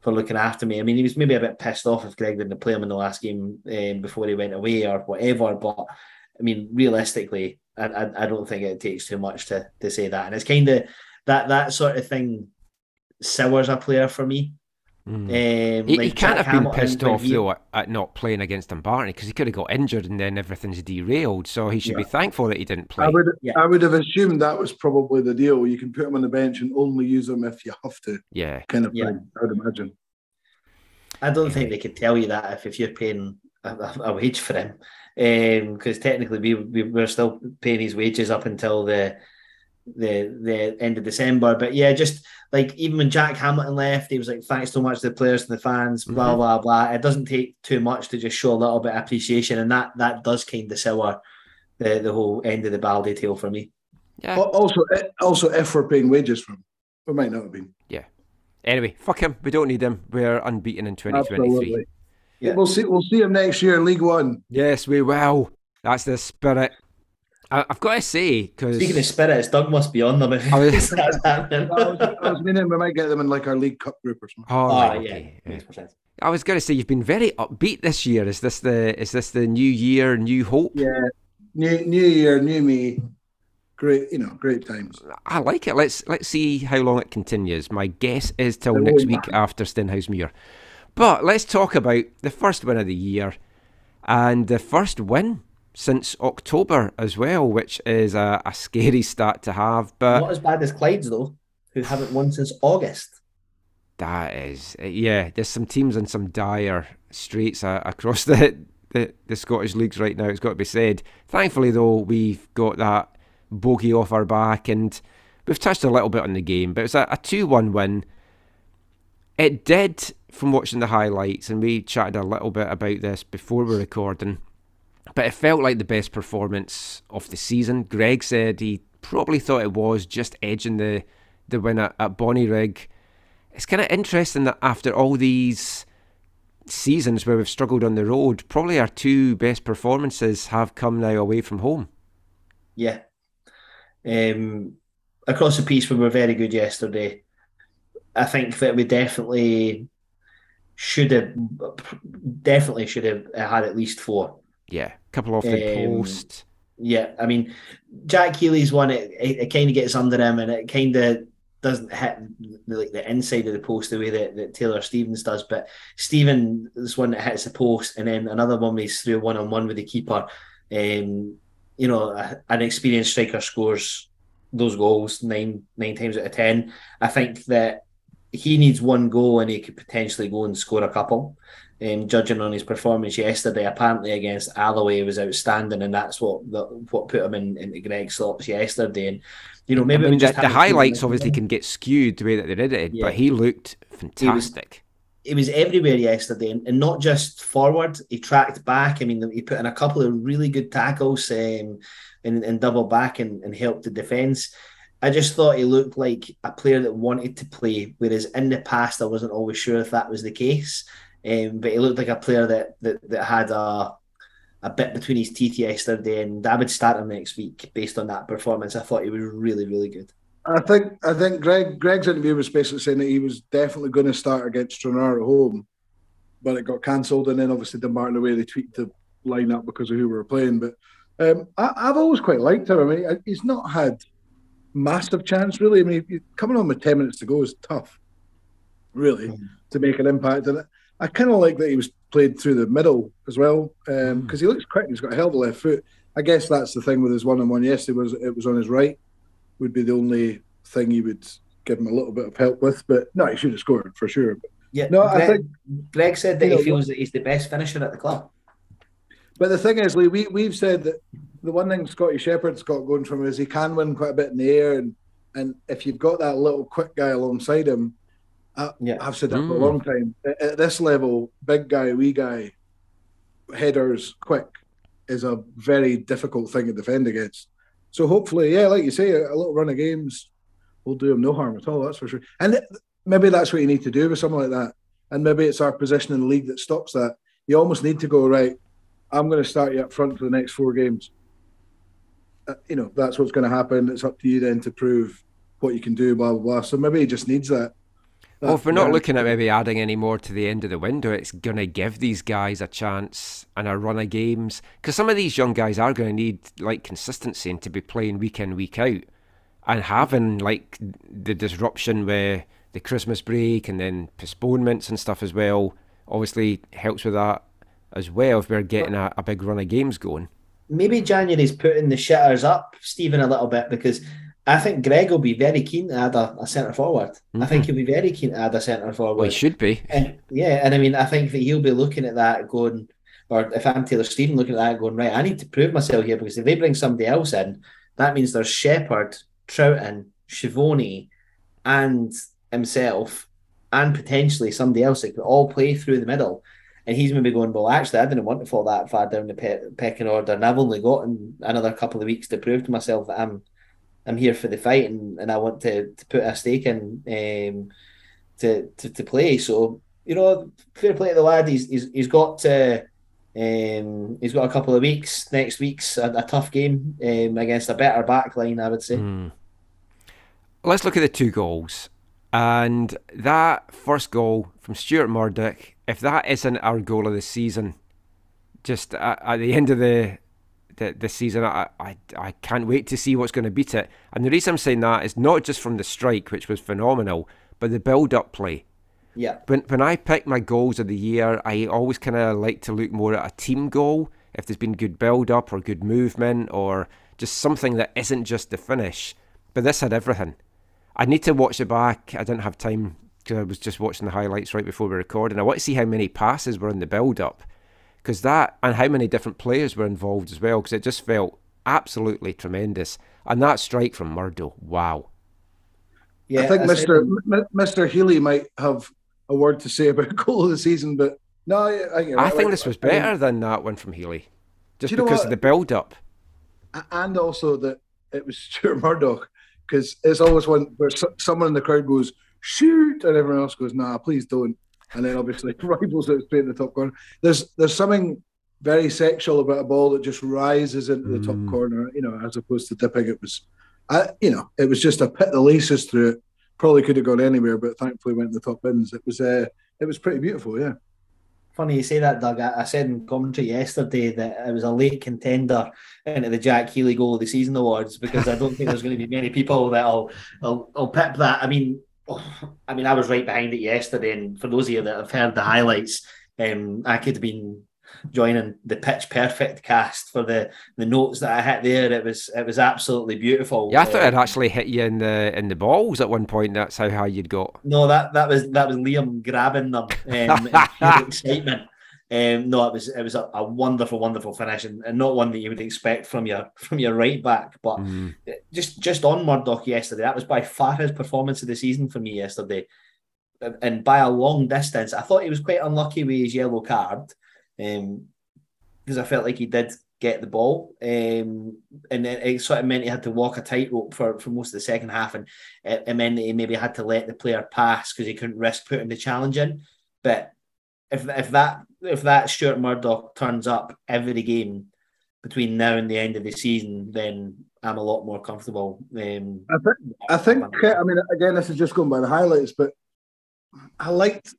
for looking after me. I mean, he was maybe a bit pissed off if Greg didn't play him in the last game um, before he went away or whatever. But I mean, realistically, I, I, I don't think it takes too much to to say that. And it's kind of that that sort of thing sours a player for me. Hmm. Um, He, he can't Jack have been Hamilton, pissed off he- though at, at not playing against Dumbarton because he could have got injured and then everything's derailed. So he should be thankful that he didn't play. I would Yeah. I would have assumed that was probably the deal. You can put him on the bench and only use him if you have to, yeah, kind of Yeah. thing. I would imagine. I don't think they could tell you that if, if you're paying a, a, a wage for him, because technically we, we we're still paying his wages up until the the the end of December. But yeah, just like even when Jack Hamilton left, he was like, "Thanks so much to the players and the fans." Blah Mhm. blah blah. It doesn't take too much to just show a little bit of appreciation, and that that does kind of sour the the whole end of the Baldy tale for me. yeah. Also, eh, also, if we're paying wages for him, we might not have been. Yeah. Anyway, fuck him. We don't need him. We're unbeaten in 2023. Yeah. We'll see. We'll see him next year in League One. Yes, we will. That's the spirit. I, have got to say because speaking of spirits, Doug must be on them if I was- that's happening. I was, I was meaning we might get them in like our League Cup group or something. Oh, Oh, right, yeah, okay, yeah. makes more sense. I was going to say you've been very upbeat this year. Is this the is this the new year, new hope? Yeah, new new year, new me. Great, you know, great times. I like it. Let's let's see how long it continues. My guess is till It next won't week after Stenhousemuir. But let's talk about the first win of the year and the first win since October as well, which is a, a scary start to have. But Not as bad as Clyde's though, who haven't won since August. That is, uh, yeah. There's some teams in some dire straits uh, across the, the the Scottish leagues right now. It's got to be said. Thankfully, though, we've got that bogey off our back, and we've touched a little bit on the game. But it's a, a two-one win. It did, from watching the highlights, and we chatted a little bit about this before we were recording. But it felt like the best performance of the season. Greg said he probably thought it was just edging the the win at, at Bonnyrigg it's kind of interesting that after all these seasons where we've struggled on the road, probably our two best performances have come now away from home. Yeah. Um, across the piece, we were very good yesterday. I think that we definitely should have, definitely should have had at least four. Yeah, couple off the Um, post. Yeah, I mean, Jack Healy's one. It, it, it kind of gets under him, and it kind of doesn't hit the, like the inside of the post the way that, that Taylor Stephen's does. But Stephen is one that hits the post, and then another one he's through one on one with the keeper. Um, you know, a- an experienced striker scores those goals nine nine times out of ten. I think that he needs one goal, and he could potentially go and score a couple. Um, judging on his performance yesterday, apparently against Alloa was outstanding, and that's what the, what put him in into Greg's slots yesterday. And you know, maybe we mean, the, the highlights obviously can get skewed the way that they're edited, Yeah. but he looked fantastic. It was everywhere yesterday, and, and not just forward. He tracked back. I mean, he put in a couple of really good tackles um, and, and double back and, and helped the defence. I just thought he looked like a player that wanted to play, whereas in the past I wasn't always sure if that was the case. Um, but he looked like a player that that, that had a a bit between his teeth yesterday, and I would start him next week based on that performance. I thought he was really, really good. I think I think Greg Greg's interview was basically saying that he was definitely going to start against Stranraer at home, but it got cancelled, and then obviously Dumbarton away they tweaked the lineup because of who we were playing. But um, I, I've always quite liked him. I mean, he's not had massive chance really. I mean, coming on with ten minutes to go is tough, really, Mhm. to make an impact. And I kind of like that he was played through the middle as well um, mm. because he looks quick. He's got a hell of a left foot. I guess that's the thing with his one-on-one yesterday was it was on his right would be the only thing you would give him a little bit of help with. But no, he should have scored for sure. But, Yeah, No, I think- Greg said that he know, feels that he's the best finisher at the club. but the thing is, Lee, we we've said that the one thing Scotty Shepherd's got going for him is he can win quite a bit in the air, and and if you've got that little quick guy alongside him, I, Yeah. I've said that for a Mm. long time. At, at this level, big guy, wee guy, headers, quick is a very difficult thing to defend against. So hopefully, yeah, like you say, a, a little run of games will do him no harm at all. That's for sure. And th- maybe that's what you need to do with something like that. And maybe it's our position in the league that stops that. You almost need to go right. I'm going to start you up front for the next four games. Uh, you know, that's what's going to happen. It's up to you then to prove what you can do. Blah blah blah. So maybe he just needs that. Well, if we're not looking at maybe adding any more to the end of the window, it's going to give these guys a chance and a run of games. Because some of these young guys are going to need like consistency and to be playing week in, week out. And having like the disruption where the Christmas break and then postponements and stuff as well obviously helps with that as well if we're getting a, a big run of games going. maybe January's putting the shitters up, Stephen, a little bit because I think Greg will be very keen to add a, a centre forward. I think mm-hmm. he'll be very keen to add a centre forward. Well, he should be. And yeah, and I mean, I think that he'll be looking at that going, or if I'm Taylor Stephen looking at that going, right, I need to prove myself here because if they bring somebody else in, that means there's Shepherd, Trouten, Schiavone, and himself, and potentially somebody else that could all play through the middle. And he's maybe going, well, actually, I didn't want to fall that far down the pe- pecking order, and I've only got another couple of weeks to prove to myself that I'm, I'm here for the fight, and, and I want to, to put a stake in um, to, to to play. So you know, fair play to the lad. He's he's, he's got to Um, he's got a couple of weeks. Next week's a, a tough game um, against a better back line, I would say. Hmm. Let's look at the two goals. And that first goal from Stuart Murdoch, if that isn't our goal of the season, just at, at the end of the the season, I, I, I can't wait to see what's going to beat it. And the reason I'm saying that is not just from the strike, which was phenomenal, but the build up play. Yeah. When, when I pick my goals of the year, I always kind of like to look more at a team goal, if there's been good build up or good movement or just something that isn't just the finish. But this had everything. I need to watch it back. I didn't have time because I was just watching the highlights right before we recorded. And I want to see how many passes were in the build up because that and how many different players were involved as well because it just felt absolutely tremendous. And that strike from Murdo, wow. Yeah, I think I Mr. M- Mr. Healy might have a word to say about goal of the season, but no, I, I, I think this was I mean, better than that one from Healy, just Do you know because what? of the build up. and also that it was Stuart Murdoch because it's always one where someone in the crowd goes shoot and everyone else goes nah please don't and then obviously rifles it straight in the top corner there's there's something very sexual about a ball that just rises into the top Mm. corner you know as opposed to dipping it was I, you know it was just a pit the laces through it probably could have gone anywhere but thankfully went in the top bins it was uh, it was pretty beautiful yeah Funny you say that, Doug. I, I said in commentary yesterday that it was a late contender into the Jack Healy Goal of the Season awards because I don't think there's going to be many people that'll will will pip that. I mean, I mean, I was right behind it yesterday, and for those of you that have heard the highlights, um, I could have been joining the pitch perfect cast for the the notes that I hit there. It was it was absolutely beautiful. Yeah, I thought Um, it actually hit you in the in the balls at one point. That's how high you'd got. No, that that was that was Liam grabbing them um, in excitement. Um, no, it was it was a, a wonderful, wonderful finish, and, and not one that you would expect from your from your right back. But Mm. just just on Murdoch yesterday, that was by far his performance of the season for me yesterday, and, and by a long distance. I thought he was quite unlucky with his yellow card, um, because I felt like he did get the ball, um, and it, it sort of meant he had to walk a tightrope for for most of the second half, and it, it meant that he maybe had to let the player pass because he couldn't risk putting the challenge in. But if if that if that Stuart Murdoch turns up every game between now and the end of the season, then I'm a lot more comfortable. Um, I think I think I mean again this is just going by the highlights, but I liked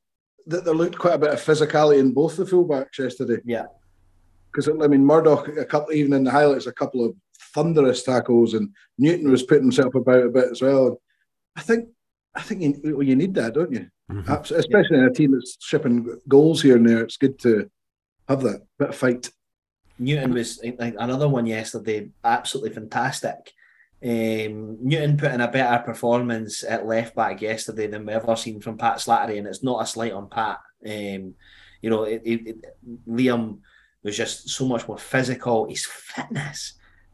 that there looked quite a bit of physicality in both the fullbacks yesterday. Yeah. Because I mean Murdoch a couple even in the highlights a couple of thunderous tackles and Newton was putting himself about a bit as well. I think I think you, well, you need that, don't you? Mhm. Abs- Especially in a team that's shipping goals here and there. It's good to have that bit of fight. Newton was like another one yesterday, absolutely fantastic. Um, Newton put in a better performance at left back yesterday than we've ever seen from Pat Slattery, and it's not a slight on Pat. Um, you know, it, it, it- Liam was just so much more physical. His fitness,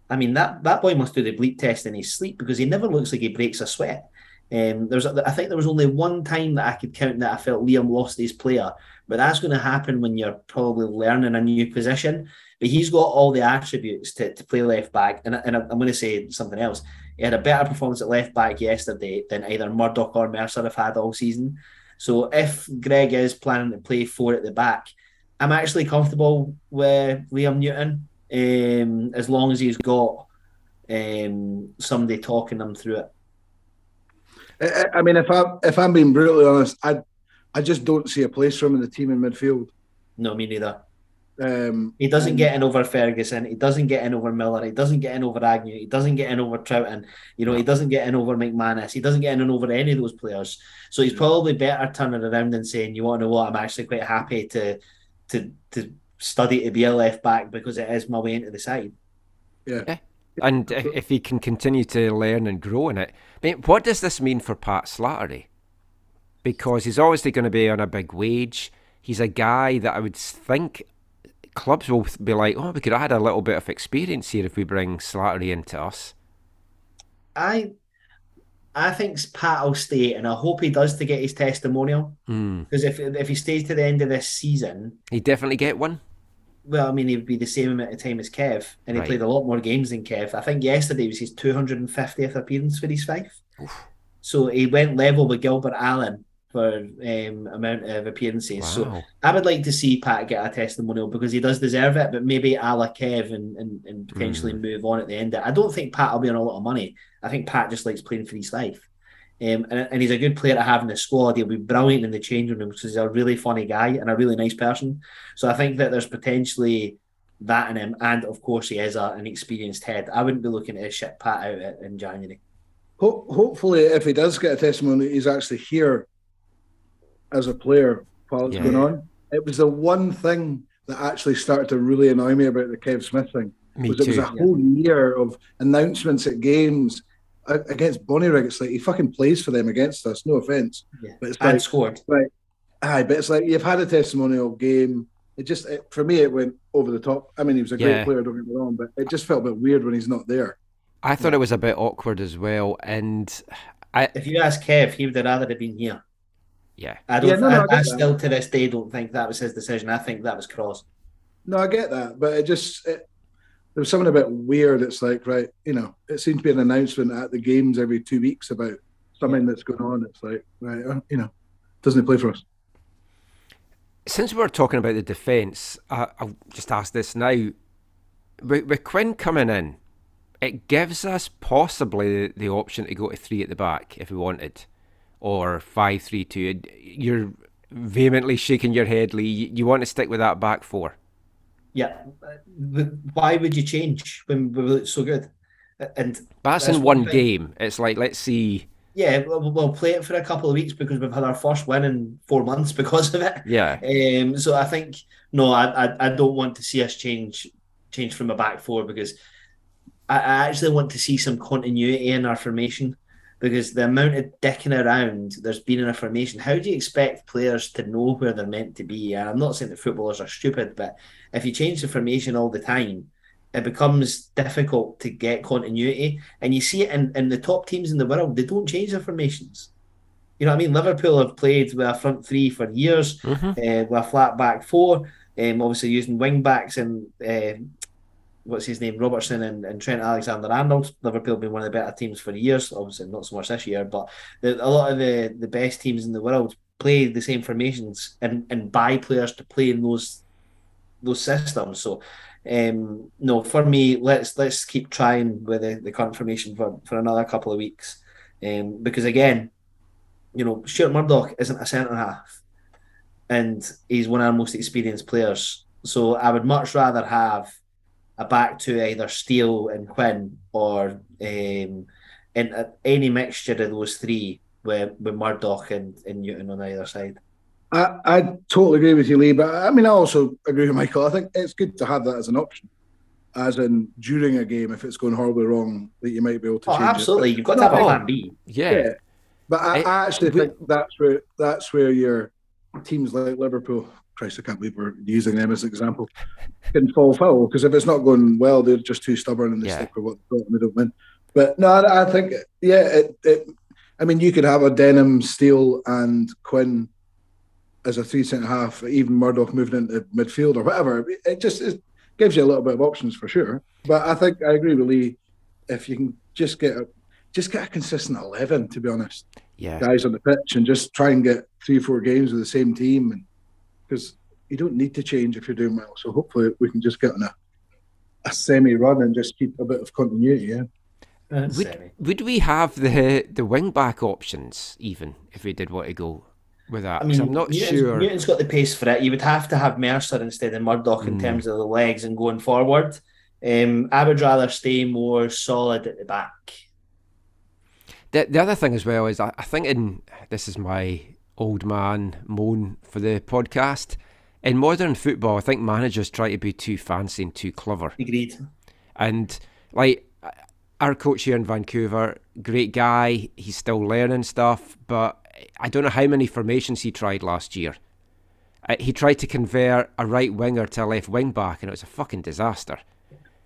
I mean, that that boy must do the bleep test in his sleep because he never looks like he breaks a sweat. Um, there's, I think there was only one time that I could count that I felt Liam lost his player, but that's going to happen when you're probably learning a new position. But he's got all the attributes to, to play left back. And, and I'm going to say something else. He had a better performance at left back yesterday than either Murdoch or Mercer have had all season. So if Greg is planning to play four at the back, I'm actually comfortable with Liam Newton um, as long as he's got um, somebody talking them through it. I, I- I mean, if I if I'm being brutally honest, I I just don't see a place for him in the team in midfield. No, me neither. Um, He doesn't get in over Ferguson. He doesn't get in over Miller. He doesn't get in over Agnew. He doesn't get in over Trouten. You know, he doesn't get in over McManus. He doesn't get in over any of those players. So he's probably better turning around and saying, "You want to know what? I'm actually quite happy to to to study to be a left back because it is my way into the side." Yeah. And if, if he can continue to learn and grow in it, I mean, what does this mean for Pat Slattery? Because he's obviously going to be on a big wage. He's a guy that I would think clubs will be like, oh, we could add a little bit of experience here if we bring Slattery into us. I I think Pat will stay, and I hope he does to get his testimonial. Hmm. Because if if he stays to the end of this season, He definitely get one. Well, I mean, he would be the same amount of time as Kev, and he Right. played a lot more games than Kev. I think yesterday was his 250th appearance for East Fife. So he went level with Gilbert Allen for um, amount of appearances. So I would like to see Pat get a testimonial because he does deserve it, but maybe a la Kev and, and, and potentially move on at the end. I don't think Pat will be on a lot of money. I think Pat just likes playing for his life. Um, and, and he's a good player to have in the squad. He'll be brilliant in the changing room because he's a really funny guy and a really nice person. So I think that there's potentially that in him. And of course, he is a, an experienced head. I wouldn't be looking to ship Pat out in January. Ho- hopefully, if he does get a testimony, he's actually here as a player while it's Yeah. going on. It was the one thing that actually started to really annoy me about the Kev Smith thing. Me was it was too. a whole year of announcements at games a- against Bonnyrigg. It's like he fucking plays for them against us. No offense, Yeah. but it's And like scored. Aye, but it's like you've had a testimonial game. It just it, for me it went over the top. I mean, he was a great Yeah. player, don't get me wrong, but it just felt a bit weird when he's not there. I thought it was a bit awkward as well, and I If you ask Kev, he would have rather have been here. yeah, I don't. Yeah, no, no, I I, get I that. still to this day don't think that was his decision. I think that was Cross. No, I get that, but it just it, there was something a bit weird. It's like right, you know, it seems to be an announcement at the games every two weeks about something that's going on. It's like right, uh, you know, doesn't he play for us? since we're talking about the defence, I'll just ask this now. With, with Quinn coming in, it gives us possibly the, the option to go to three at the back if we wanted, or five three two. You're vehemently shaking your head, Lee. You, you want to stick with that back four? Yeah. Why would you change when we look so good? And that's, That's in one one thing. game. It's like let's see. yeah, we'll, we'll play it for a couple of weeks because we've had our first win in four months because of it. Yeah, Um, so I think no, I, I I don't want to see us change change from a back four because I, I actually want to see some continuity in our formation because the amount of dicking around there's been in a formation. How do you expect players to know where they're meant to be? And I'm not saying that footballers are stupid, but if you change the formation all the time, it becomes difficult to get continuity. And you see it in, in the top teams in the world, they don't change their formations. You know what I mean? Liverpool have played with a front three for years Mhm. uh, with a flat back four, um, obviously using wing backs and uh, what's his name, Robertson and, and Trent Alexander Arnold. Liverpool have been one of the better teams for years, obviously not so much this year, but the, a lot of the, the best teams in the world play the same formations and, and buy players to play in those those systems. So um, no, for me, let's let's keep trying with the, the current formation for, for another couple of weeks. Um, because again, you know, Stuart Murdoch isn't a centre half and he's one of our most experienced players. So I would much rather have a back to either Steele and Quinn or um, in uh, any mixture of those three with, with Murdoch and, and Newton on either side. I, I totally agree with you, Lee. But I mean, I also agree with Michael. I think it's good to have that as an option, as in during a game if it's going horribly wrong, that you might be able to Oh, change absolutely. it. You've got to have a plan B. yeah. Yeah. But I, It- I actually we- think that's where that's where your teams like Liverpool, Christ, I can't believe we're using them as an example, can fall foul because if it's not going well, they're just too stubborn and they Yeah. stick with what they thought and they don't win. But no, I, I think yeah, it, it. I mean, you could have a Denham, Steele, and Quinn as a three centre half, even Murdoch moving into midfield or whatever. It just it gives you a little bit of options for sure. But I think I agree with Lee. If you can just get a just get a consistent eleven, to be honest Yeah. guys on the pitch and just try and get three, four games with the same team, and because you don't need to change if you're doing well. So hopefully we can just get on a a semi run and just keep a bit of continuity. Yeah, Would, would we have the the wing back options even if we did want to go with that? I mean, I'm not Newton's, sure. Newton's got the pace for it. You would have to have Mercer instead of Murdoch in Mm. terms of the legs and going forward. Um, I would rather stay more solid at the back. The, the other thing as well is I, I think in this is my old man moan for the podcast. In modern football, I think managers try to be too fancy and too clever. Agreed. And like our coach here in Vancouver, great guy. He's still learning stuff, but I don't know how many formations he tried last year. Uh, he tried to convert a right winger to a left wing back, and it was a fucking disaster.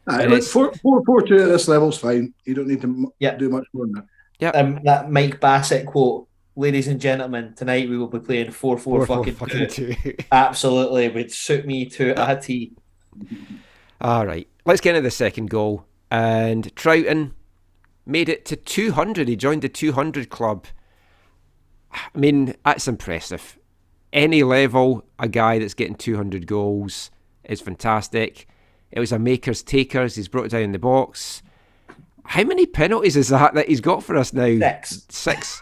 Aye, And look, it's- four, four, four, two at this level's fine. You don't need to m- Yeah. do much more than that. Um, that Mike Bassett quote, ladies and gentlemen, tonight we will be playing 4 4 Four, four, fucking, two. two. Absolutely, would suit me to a ah. T. All right, let's get into the second goal. And Trouten made it to 200. He joined the 200 club. I mean, that's impressive. Any level, a guy that's getting 200 goals is fantastic. It was a makers takers. He's brought it down the box. How many penalties is that that he's got for us now? Six. Six.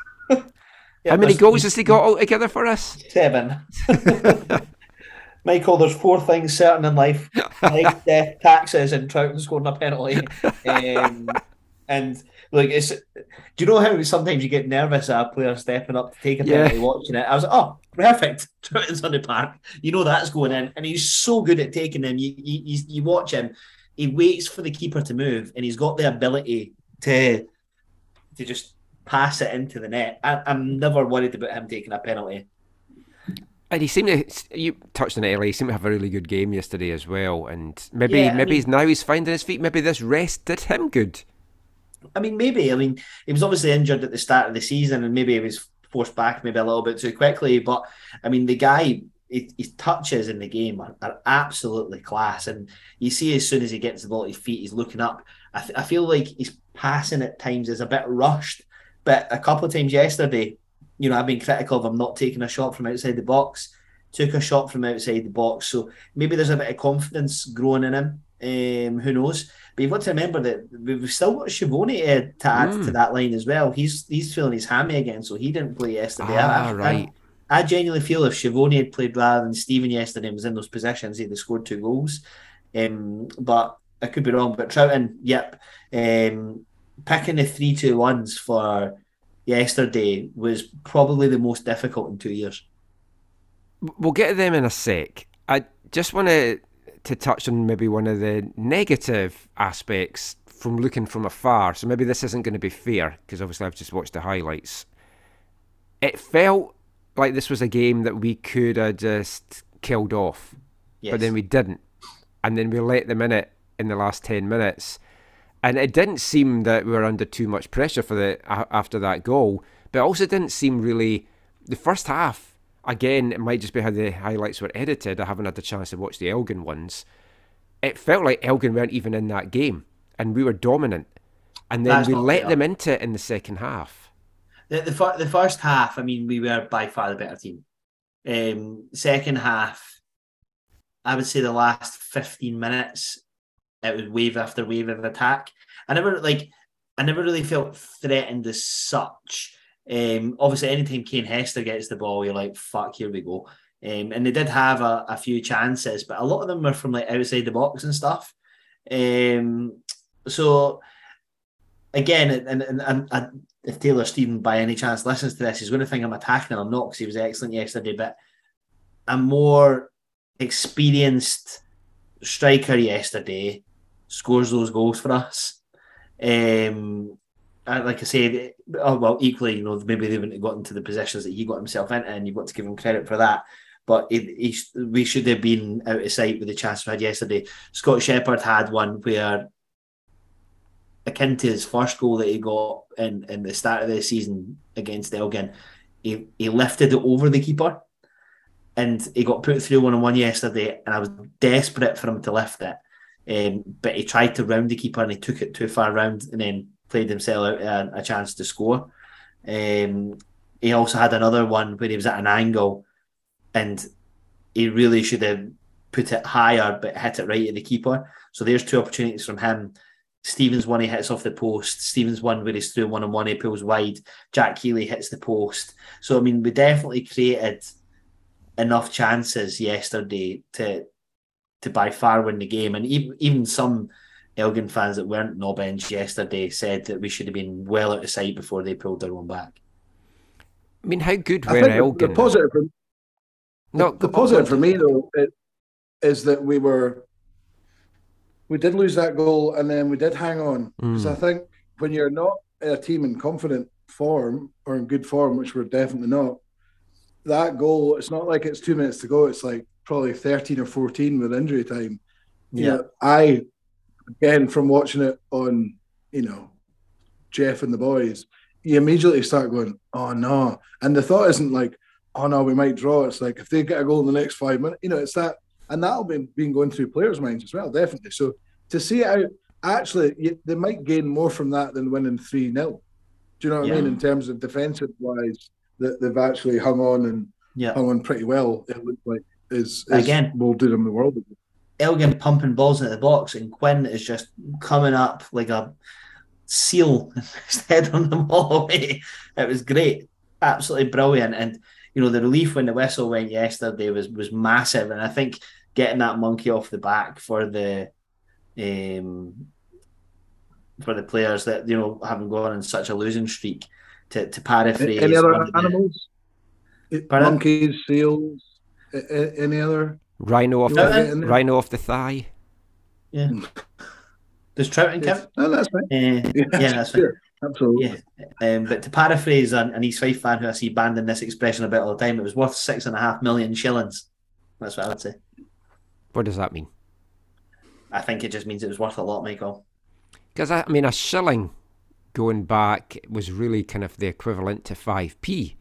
Yeah, How many goals has he got altogether for us? Seven. Michael, there's four things certain in life: life, death, taxes, and Trouten scoring a penalty. Um, and like, it's do you know how sometimes you get nervous at a player stepping up to take a Yeah. penalty, watching it? I was like, oh, perfect. Trouten's on the park. You know that's going in, and he's so good at taking them. You you, you, you watch him. He waits for the keeper to move, and he's got the ability to to just pass it into the net. I, I'm never worried about him taking a penalty. And he seemed to, you touched on it earlier, he seemed to have a really good game yesterday as well. And maybe Yeah, maybe mean- he's now he's finding his feet. Maybe this rest did him good. I mean, maybe. I mean, he was obviously injured at the start of the season, and maybe he was forced back maybe a little bit too quickly. But I mean, the guy, his, his touches in the game are, are absolutely class, and you see as soon as he gets the ball at his feet, he's looking up. I, th- I feel like his passing at times is a bit rushed, but a couple of times yesterday, you know, I've been critical of him not taking a shot from outside the box. Took a shot from outside the box, so maybe there's a bit of confidence growing in him. Um, who knows? But you've got to remember that we've still got Schiavone to, to add Mm. to that line as well. He's he's feeling his hammy again, so he didn't play yesterday. Ah, I, I- right. I, genuinely feel if Schiavone had played rather than Stephen yesterday and was in those positions, he'd have scored two goals. Um, but I could be wrong. But Trouten, yep, um, picking the three two ones for yesterday was probably the most difficult in two years. We'll get to them in a sec. I just want to to touch on maybe one of the negative aspects from looking from afar. So maybe this isn't going to be fair because obviously I've just watched the highlights. It felt like this was a game that we could have just killed off, Yes. but then we didn't, and then we let them in it in the last ten minutes, and it didn't seem that we were under too much pressure for the after that goal. But it also didn't seem really the first half. Again, it might just be how the highlights were edited. I haven't had the chance to watch the Elgin ones. It felt like Elgin weren't even in that game, and we were dominant. And then That's we let them into it in the second half. The, the, the first half, I mean, we were by far the better team. Um, second half, I would say the last 15 minutes, it was wave after wave of attack. I never like, I never really felt threatened as such. Um, obviously, anytime Kane Hester gets the ball, you're like, fuck, here we go. Um, and they did have a, a few chances, but a lot of them were from like outside the box and stuff. Um, so again, and, and, and, and if Taylor Stephen by any chance listens to this, he's going to think I'm attacking him. I'm not because he was excellent yesterday, but a more experienced striker yesterday scores those goals for us. Um, and like I say, oh, well, equally, you know, maybe they wouldn't have got into the positions that he got himself into, and you've got to give him credit for that. But he, sh- we should have been out of sight with the chance we had yesterday. Scott Shepherd had one where akin to his first goal that he got in, in the start of the season against Elgin, he, he lifted it over the keeper and he got put through one on one yesterday. And I was desperate for him to lift it. Um, but he tried to round the keeper and he took it too far round and then played himself out a, a chance to score. Um, he also had another one where he was at an angle and he really should have put it higher but hit it right at the keeper. So there's two opportunities from him. Stephen's one he hits off the post. Stephen's one where he's through one on one, he pulls wide. Jack Healy hits the post. So I mean, we definitely created enough chances yesterday to to by far win the game. And even even some Elgin fans that weren't no bench yesterday said that we should have been well out of sight before they pulled their own back. I mean, how good were think the, Elgin? the positive, for, no, the positive for me though it, is that we were we did lose that goal and then we did hang on because Mm. I think when you're not a team in confident form or in good form, which we're definitely not, that goal it's not like it's two minutes to go. It's like probably thirteen or fourteen with injury time. You Yeah. know, I again from watching it on you know Jeff and the boys, you immediately start going, oh no, and the thought isn't like oh no, we might draw. It's like if they get a goal in the next five minutes, you know, it's that, and that'll be been going through players' minds as well, definitely. So to see it out, actually, you, they might gain more from that than winning three 0 Do you know what I mean? In terms of defensive wise, that they've actually hung on and Yeah. hung on pretty well. It looks like is, is Again. will do them the world. Elgin pumping balls into the box, and Quinn is just coming up like a seal, head on them all away. It was great, absolutely brilliant. And you know, the relief when the whistle went yesterday was was massive. And I think getting that monkey off the back for the um for the players that you know haven't gone on such a losing streak to, to paraphrase Any other the- animals? Pardon? Monkeys, seals, any other? Rhino off no, the rhino off the thigh. Yeah. There's Trout and camp. No, oh, that's right. Uh, yeah, yeah, that's sure. right. Absolutely. Yeah. Um, but to paraphrase an, an East Fife fan who I see banding this expression a bit all the time, it was worth six and a half million shillings. That's what I would say. What does that mean? I think it just means it was worth a lot, Michael. Because I, I mean, a shilling going back was really kind of the equivalent to 5p.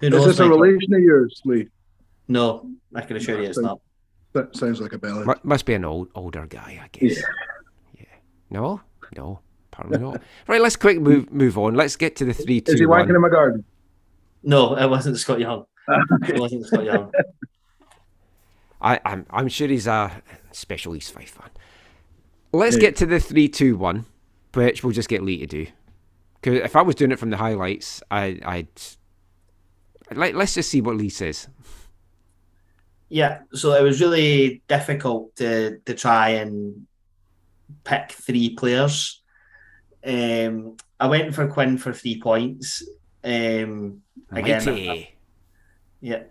Who knows, Is this a relation of yours, Lee? No, I can assure you it's not. That sounds like a belly. Must be an old older guy, I guess. Yeah. yeah. No, no, apparently not. Right, let's quick move move on. Let's get to the three. Is he wanking one. in my garden? No, it wasn't Scott Young. it wasn't Scott Young. I, I'm I'm sure he's a special East Fife fan. Let's yeah. get to the three, two, one, which we'll just get Lee to do. Because if I was doing it from the highlights, I, I'd let, let's just see what Lee says. Yeah, so it was really difficult to to try and pick three players. Um, I went for Quinn for three points. Um, again, Mighty. yeah,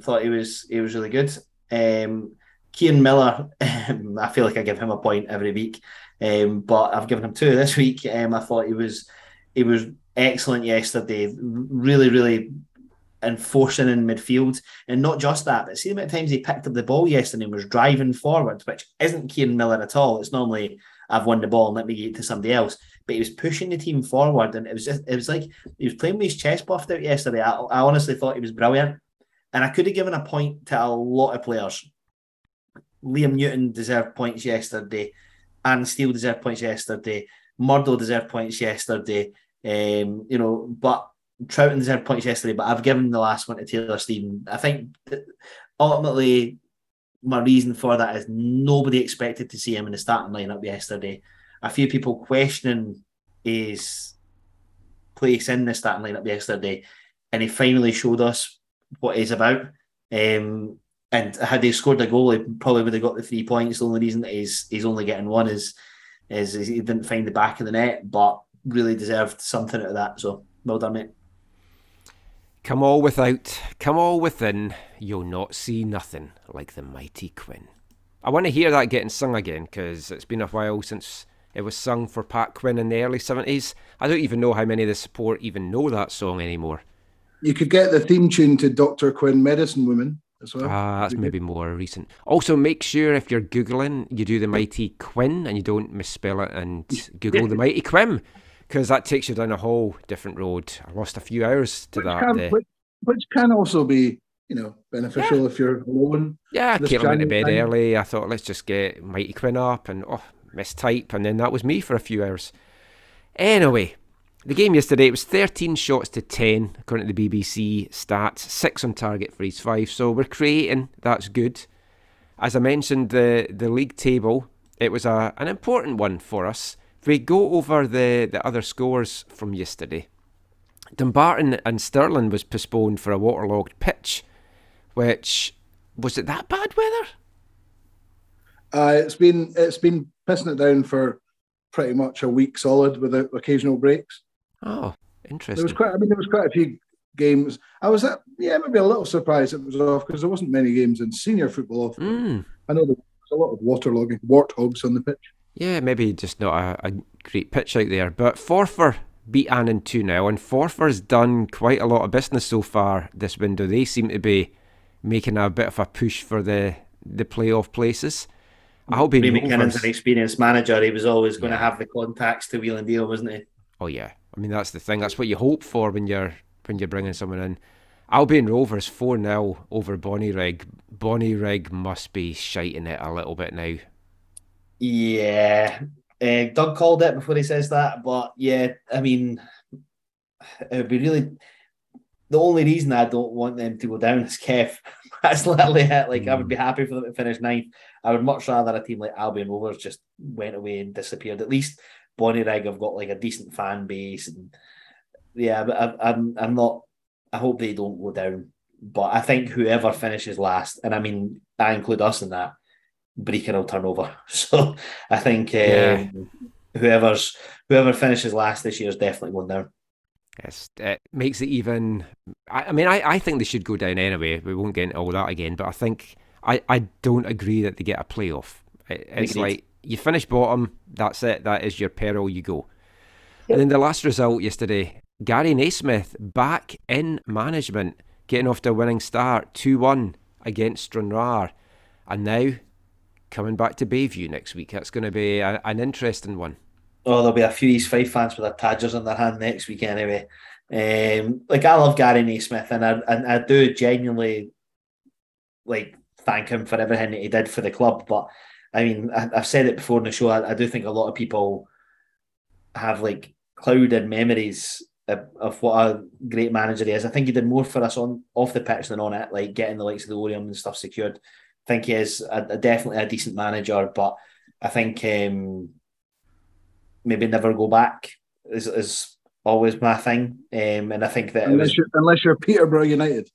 thought he was he was really good. Um, Miller, um, I feel like I give him a point every week, um, but I've given him two this week. Um, I thought he was he was excellent yesterday. Really, really enforcing in midfield, and not just that, but see the amount of times he picked up the ball yesterday and was driving forward, which isn't Kieran Miller at all. It's normally I've won the ball and let me get it to somebody else. But he was pushing the team forward, and it was just it was like he was playing with his chest puffed out yesterday. I, I honestly thought he was brilliant, and I could have given a point to a lot of players. Liam Newton deserved points yesterday, and Steele deserved points yesterday. Murdo deserved points yesterday. Um, you know, but Trouton deserved points yesterday. But I've given the last one to Taylor Stephen. I think ultimately my reason for that is nobody expected to see him in the starting lineup yesterday. A few people questioning his place in the starting lineup yesterday, and he finally showed us what he's about. Um, and had he scored a goal, he probably would have got the three points. The only reason that he's he's only getting one is is, is he didn't find the back of the net, but really deserved something out of that. So well done, mate. Come all without, come all within, you'll not see nothing like the mighty Quinn. I want to hear that getting sung again because it's been a while since it was sung for Pat Quinn in the early 70s. I don't even know how many of the support even know that song anymore. You could get the theme tune to Doctor Quinn, Medicine Woman, as well. Ah, that's maybe more recent. Also, make sure if you're Googling, you do the mighty Quinn and you don't misspell it and Google the mighty Quim because that takes you down a whole different road. I lost a few hours to which, that. can, which, which can also be, you know, beneficial if you're alone. Yeah, this Caitlin went to bed time. early. I thought, let's just get Mighty Quinn up and oh, mistype. And then that was me for a few hours. Anyway, the game yesterday, it was 13 shots to 10, according to the BBC stats, 6 on target for East Fife. So we're creating, that's good. As I mentioned, the, the league table, it was a, an important one for us. If we go over the, the other scores from yesterday, Dumbarton and Stirling was postponed for a waterlogged pitch, which was it that bad weather? Uh, it's been it's been pissing it down for pretty much a week solid without occasional breaks. Oh, interesting. There was quite, I mean, there was quite a few games. I was, at, yeah, maybe a little surprised it was off because there wasn't many games in senior football off. Mm, I know there was a lot of waterlogging, warthogs on the pitch. Yeah, maybe just not a, a great pitch out there. But Forfar beat Annan 2 0, and Forfar's done quite a lot of business so far this window. They seem to be making a bit of a push for the, the playoff places. I hope he McKinnon's an experienced manager. He was always going Yeah. to have the contacts to wheel and deal, wasn't he? Oh yeah, I mean that's the thing. That's what you hope for when you're when you're bringing someone in. Albion Rovers four 0 over Bonnyrigg. Bonnie Rig must be shiting it a little bit now. Yeah. Uh, Doug called it before he says that, but yeah, I mean, it would be really. The only reason I don't want them to go down is Kev. That's literally it. Like I would be happy for them to finish ninth. I would much rather a team like Albion Rovers just went away and disappeared. At least Bonnyrigg have got like a decent fan base, and yeah, but I, I'm I'm not. I hope they don't go down. But I think whoever finishes last, and I mean I include us in that, Brechin will turn over. So I think um, Yeah. whoever's whoever finishes last this year is definitely going down. Yes, it makes it even. I, I mean, I, I think they should go down anyway. We won't get into all that again, but I think I, I don't agree that they get a playoff. It, it's Agreed. like you finish bottom, that's it. That is your peril. You go. And then the last result yesterday, Gary Naismith back in management, getting off to a winning start, two one against Stranraer, and now coming back to Bayview next week. That's going to be a, an interesting one. Oh, there'll be a few East Fife fans with their Tadgers in their hand next week anyway. Um, like I love Gary Naismith, and I and I do genuinely like thank him for everything that he did for the club. But I mean, I, I've said it before in the show. I, I do think a lot of people have like clouded memories of, of what a great manager he is. I think he did more for us on off the pitch than on it, like getting the likes of the Orium and stuff secured. I think he is a, a- definitely a decent manager, but I think um, maybe never go back is, is always my thing. Um, and I think that it was, Unless you're, unless you're Peterborough United.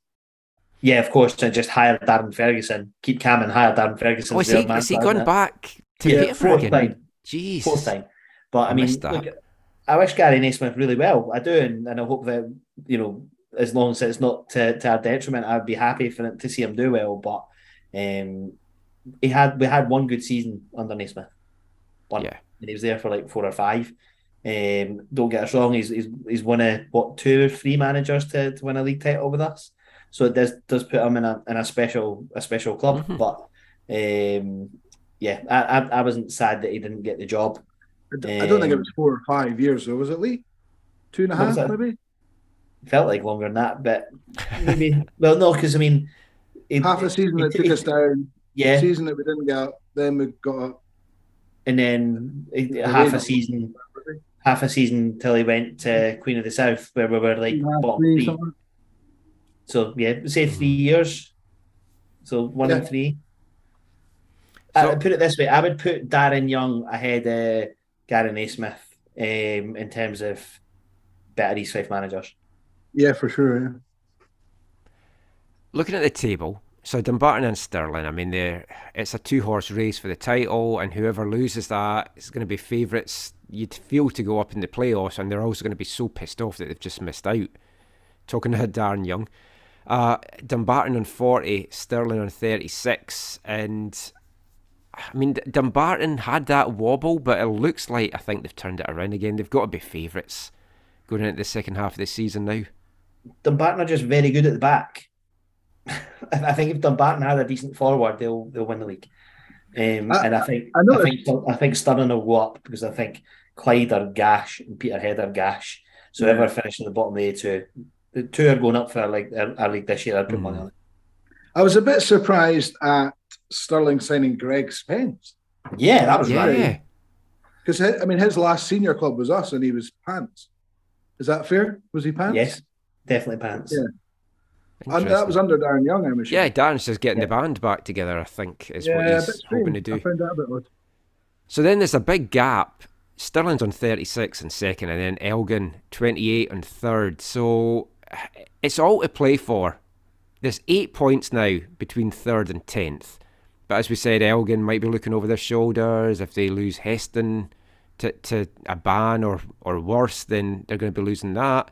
yeah, of course, to just hire Darren Ferguson, keep Cam and hire Darren Ferguson. Oh, is he, is he gone back to Yeah, Peterborough fourth again? time. Jeez. Fourth time. But I, I mean, look, I wish Gary Naismith really well. I do, and, and I hope that you know, as long as it's not to, to our detriment, I'd be happy for it, to see him do well. But um, he had we had one good season under Naismith, one, Yeah. and he was there for like four or five. Um, don't get us wrong, he's he's he's one of what two or three managers to, to win a league title with us. So it does does put him in a in a special a special club. Mhm. But um, yeah, I, I I wasn't sad that he didn't get the job. I don't think it Um, was four or five years, though, was it, Lee? Two and a half and a What was half, that? maybe? felt like longer than that, but maybe. well, no, because I mean, it- Half a season that it- took us down, Yeah, season that we didn't get then we got up. and then half a season, half a season till he went to Queen of the South, where we were like Two and a half, bottom three. So yeah, say three years. So one and three. I So- would put it this way: I would put Darren Young ahead of Gary Naismith um, in terms of better East Fife managers. Yeah, for sure. Looking at the table, so Dumbarton and Stirling, I mean, they're, it's a two horse race for the title, and whoever loses that is going to be favourites. You'd feel to go up in the playoffs, and they're also going to be so pissed off that they've just missed out. Talking to Darren Young. Uh, Dumbarton on 40, Stirling on 36, and I mean, Dumbarton had that wobble, but it looks like I think they've turned it around again. They've got to be favourites going into the second half of the season now. Dumbarton are just very good at the back. I think if Dumbarton had a decent forward, they'll they'll win the league. Um, I- and I think I I, noticed- think I think Stirling will go up because I think Clyde are gash and Peterhead are gash. So Yeah. whoever finished the bottom of the two, the two are going up for like our, our league this year. I'd put Mhm. money on it. I was a bit surprised at Stirling signing Greg Spence Yeah, that was yeah. right. because I mean his last senior club was us, and he was pants. Is that fair? Was he pants? Yes, definitely pants. Yeah. And that was under Darren Young. I'm sure. Yeah, Darren's just getting Yeah. the band back together, I think, is yeah, what he's hoping to do. I found that a bit odd. So then there's a big gap. Stirling's on 36 and second, and then Elgin 28 and third. So it's all to play for. There's eight points now between third and tenth. But as we said, Elgin might be looking over their shoulders. If they lose Heston to, to a ban or, or worse, then they're going to be losing that.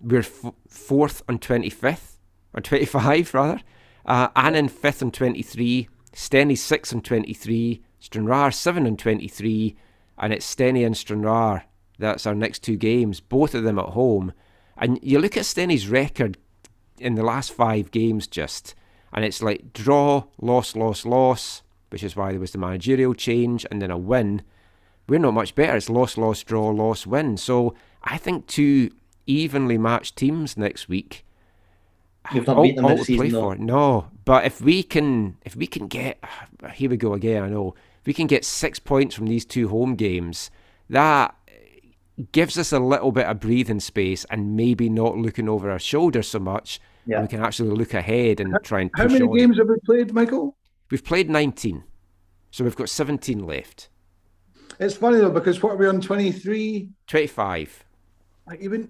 We're f- fourth on 25th, or 25 rather. Uh, Annan fifth and 23. Stenny sixth and 23. Stranraer seven and 23. And it's Stenny and Stranraer. That's our next two games, both of them at home. And you look at Stenny's record in the last five games just, and it's like draw, loss, loss, loss, which is why there was the managerial change, and then a win. We're not much better. It's loss, loss, draw, loss, win. So I think two evenly matched teams next week. We've not all- beaten them all this to season, though. for. No, but if we can, if we can get, here we go again. I know if we can get six points from these two home games, that gives us a little bit of breathing space and maybe not looking over our shoulder so much. Yeah. We can actually look ahead and try and push How many on. games have we played, Michael? We've played 19, so we've got 17 left. It's funny though because what are we on twenty three? 25. Like you would,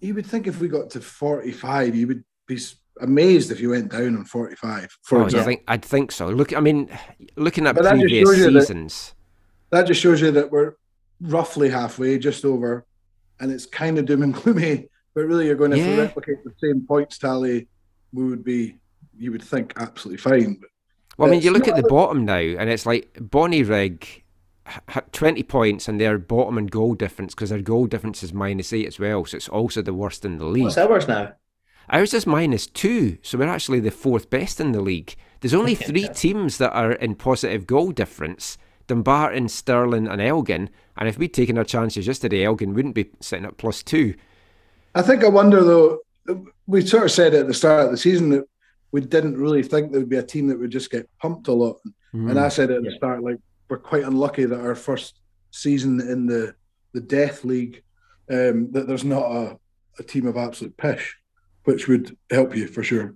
you would think if we got to forty five, you would be amazed if you went down on forty five. For Oh, I example, think I'd think so. Look, I mean, looking at But previous that- seasons, that just shows you that we're roughly halfway, just over, and it's kind of doom and gloomy. But really, you're going to Yeah. replicate the same points tally. We would be, you would think, absolutely fine. But well, I mean, you look at the bottom now, and it's like Bonnyrigg had 20 points, and they're bottom in goal difference because their goal difference is minus eight as well, so it's also the worst in the league. What's ours now? Ours is minus two, so we're actually the fourth best in the league. There's only three teams that are in positive goal difference Dumbarton, Stirling, and Elgin. And if we'd taken our chances yesterday, Elgin wouldn't be sitting at plus two. I think I wonder though. We sort of said at the start of the season that we didn't really think there would be a team that would just get pumped a lot. And I said at the Yeah. start, like we're quite unlucky that our first season in the the Death League, um, that there's not a, a team of absolute pish, which would help you for sure.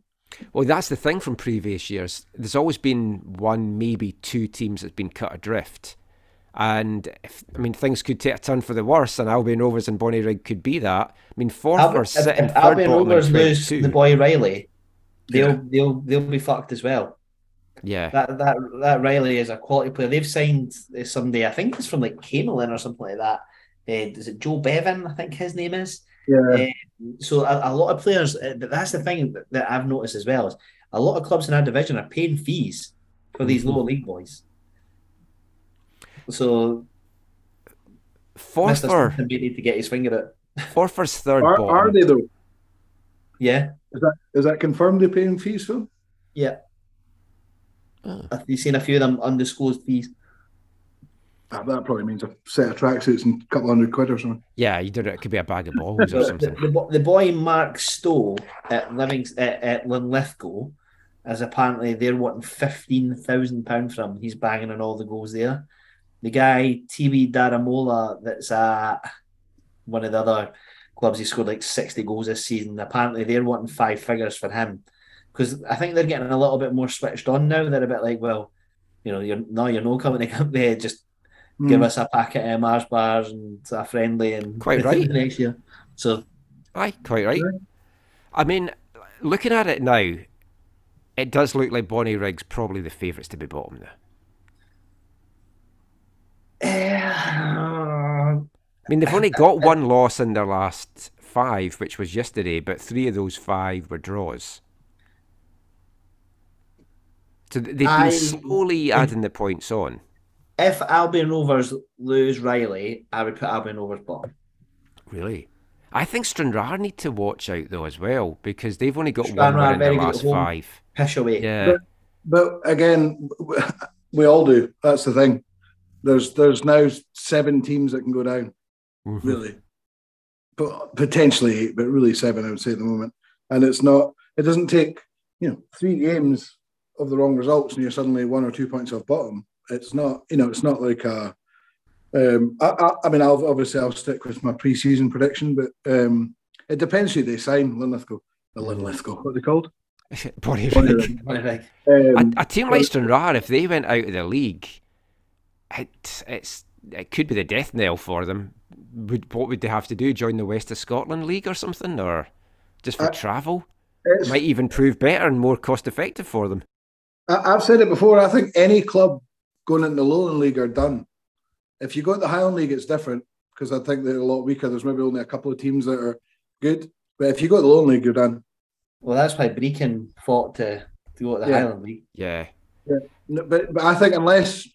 Well, that's the thing from previous years. There's always been one, maybe two teams that's been cut adrift. And if, I mean, things could take a turn for the worse, and Albion Rovers and Bonnyrigg could be that. I mean, Forth Albion- are if, sitting if third Albion bottom in Rovers lose 22. the boy Riley, they'll Yeah. they'll they'll be fucked as well. Yeah. That that that Riley is a quality player. They've signed uh, somebody. I think it's from like Camelon or something like that. Uh, is it Joe Bevan? I think his name is. Yeah, So a, a lot of players. uh, that's the thing that, that I've noticed as well is a lot of clubs in our division are paying fees for these Mm-hmm. lower league boys. So Mr. Forfar, Simpson may need to get his finger at. Forfar's third are, bottom. are they though? Yeah, Is that is that confirmed? They're paying fees for? yeah. Oh. Have seen a few of them undisclosed fees? Ah, that probably means a set of tracksuits and a couple hundred quid or something. Yeah, you don't. It could be a bag of balls or So the, something. the, the boy Mark Stowe at Living at, at Linlithgow, as apparently they're wanting fifteen thousand pound from. He's banging on all the goals there. The guy TV Daramola, that's at one of the other clubs. He scored like sixty goals this season. Apparently they're wanting five figures for him because I think they're getting a little bit more switched on now. They're a bit like, well, you know, you're no, you're no coming to come there. Just give Hmm. us a packet of Mars bars and a friendly and Quite right. next year. So Aye, quite right. I mean, looking at it now, it does look like Bonnyrigg's probably the favourites to be bottom now. Uh, I mean, they've only got one loss in their last five, which was yesterday, but three of those five were draws. So they've been I- slowly adding the points on. If Albion Rovers lose Riley, I would put Albion Rovers bottom. Really? I think Stranraer need to watch out though as well because they've only got one Stranraer win in their very good at last five. Pish away. Yeah. But again, we all do. That's the thing. There's there's now seven teams that can go down, Mhm. really. But potentially eight, but really seven, I would say at the moment. And it's not. It doesn't take you know three games of the wrong results, and you're suddenly one or two points off bottom. It's not. You know, it's not like a. Um, I, I, I mean, I'll obviously I'll stick with my pre-season prediction, but um, it depends who they sign. Linlithgow, the Linlithgow, what are they called? Bonnie Bonnyrigg. Like, Um, A, a team like Stranraer, if they went out of the league, it, it's it could be the death knell for them. Would what would they have to do? Join the West of Scotland League or something, or just for Uh, travel? it's- Might even prove better and more cost effective for them. I've said it before. I think any club going into the Lowland League are done. If you go to the Highland League, it's different because I think they're a lot weaker. There's maybe only a couple of teams that are good. But if you go to the Lowland League, you're done. well, that's why Brechin fought to, to go to the Yeah. Highland League. Yeah. No, But but I think unless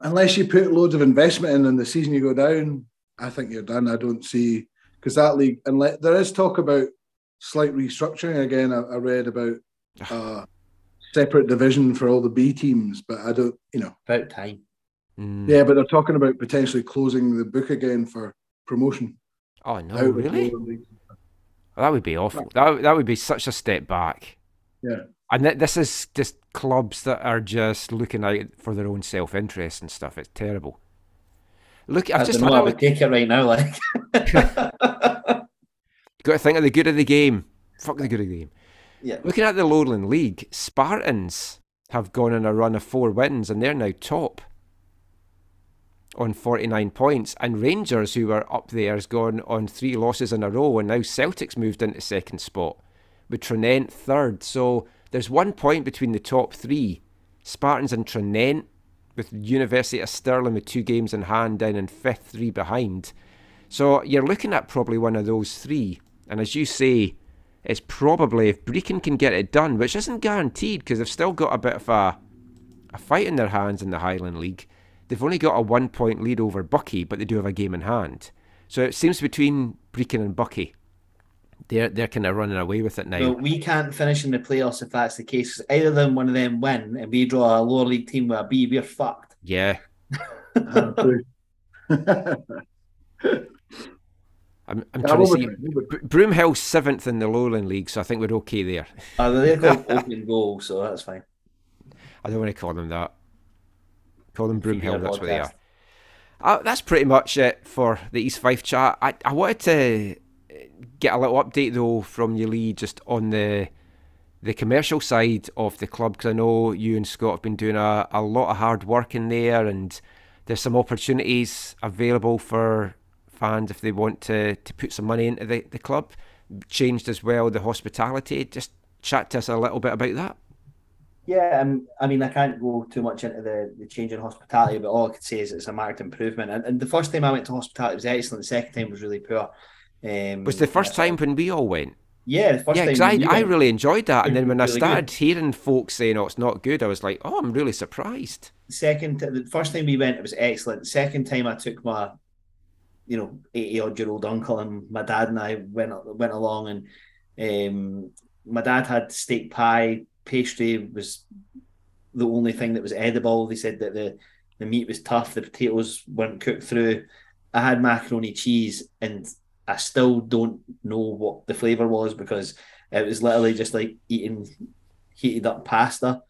unless you put loads of investment in and the season you go down, I think you're done. I don't see because that league unless there is talk about slight restructuring again. I, I read about a uh, separate division for all the B teams, but I don't. You know, About time. Mm. yeah, but they're talking about potentially closing the book again for promotion. Oh no, out really? Lowland League. That would be awful. That that would be such a step back. Yeah. And th- this is just clubs that are just looking out for their own self interest and stuff. It's terrible. Look, I've I just don't know, had I a would take it right now. Like, got to think of the good of the game. Fuck the good of the game. Yeah, Looking at the Lowland League, Spartans have gone on a run of four wins and they're now top on 49 points. And Rangers, who were up there, has gone on three losses in a row. And now Celtic's moved into second spot with Tranent third. So there's one point between the top three Spartans and Tranent, with University of Stirling with two games in hand down in fifth, three behind. So you're looking at probably one of those three. And as you say, it's probably if Brechin can get it done, which isn't guaranteed because they've still got a bit of a, a fight in their hands in the Highland League. They've only got a one point lead over Buckie, but they do have a game in hand. So it seems between Brechin and Buckie, they're they're kind of running away with it now. well, we can't finish in the playoffs if that's the case. either them, one of them win, and we draw a lower league team with a B, we're fucked. yeah, I'm, I'm Yeah, trying to see. be- we'll be- Br- Broomhill's seventh in the Lowland League, so I think we're okay there. Uh, they're called open goal, so that's fine. I don't want to call them that. Call them Broomhill, that's what they are. Uh, that's pretty much it for the East Fife chat. I, I wanted to get a little update though from you, Lee, just on the the commercial side of the club because I know you and Scott have been doing a, a lot of hard work in there, and there's some opportunities available for fans if they want to, to put some money into the, the club. Changed as well the hospitality. Just chat to us a little bit about that. Yeah, um, I mean, I can't go too much into the, the change in hospitality, but all I could say is it's a marked improvement. And, and the first time I went to hospitality was excellent. The second time was really poor. Um, Was the first time when we all went? Yeah, the first yeah, time. because I, I really enjoyed that. And then when was I started good. hearing folks saying, oh, it's not good, I was like, oh, I'm really surprised. second the first time we went it was excellent The second time i took my you know 80 odd year old uncle and my dad and i went went along and um my dad had steak pie pastry was the only thing that was edible. They said that the the meat was tough the potatoes weren't cooked through. I had macaroni cheese and i still don't know what the flavor was because it was literally just like eating heated up pasta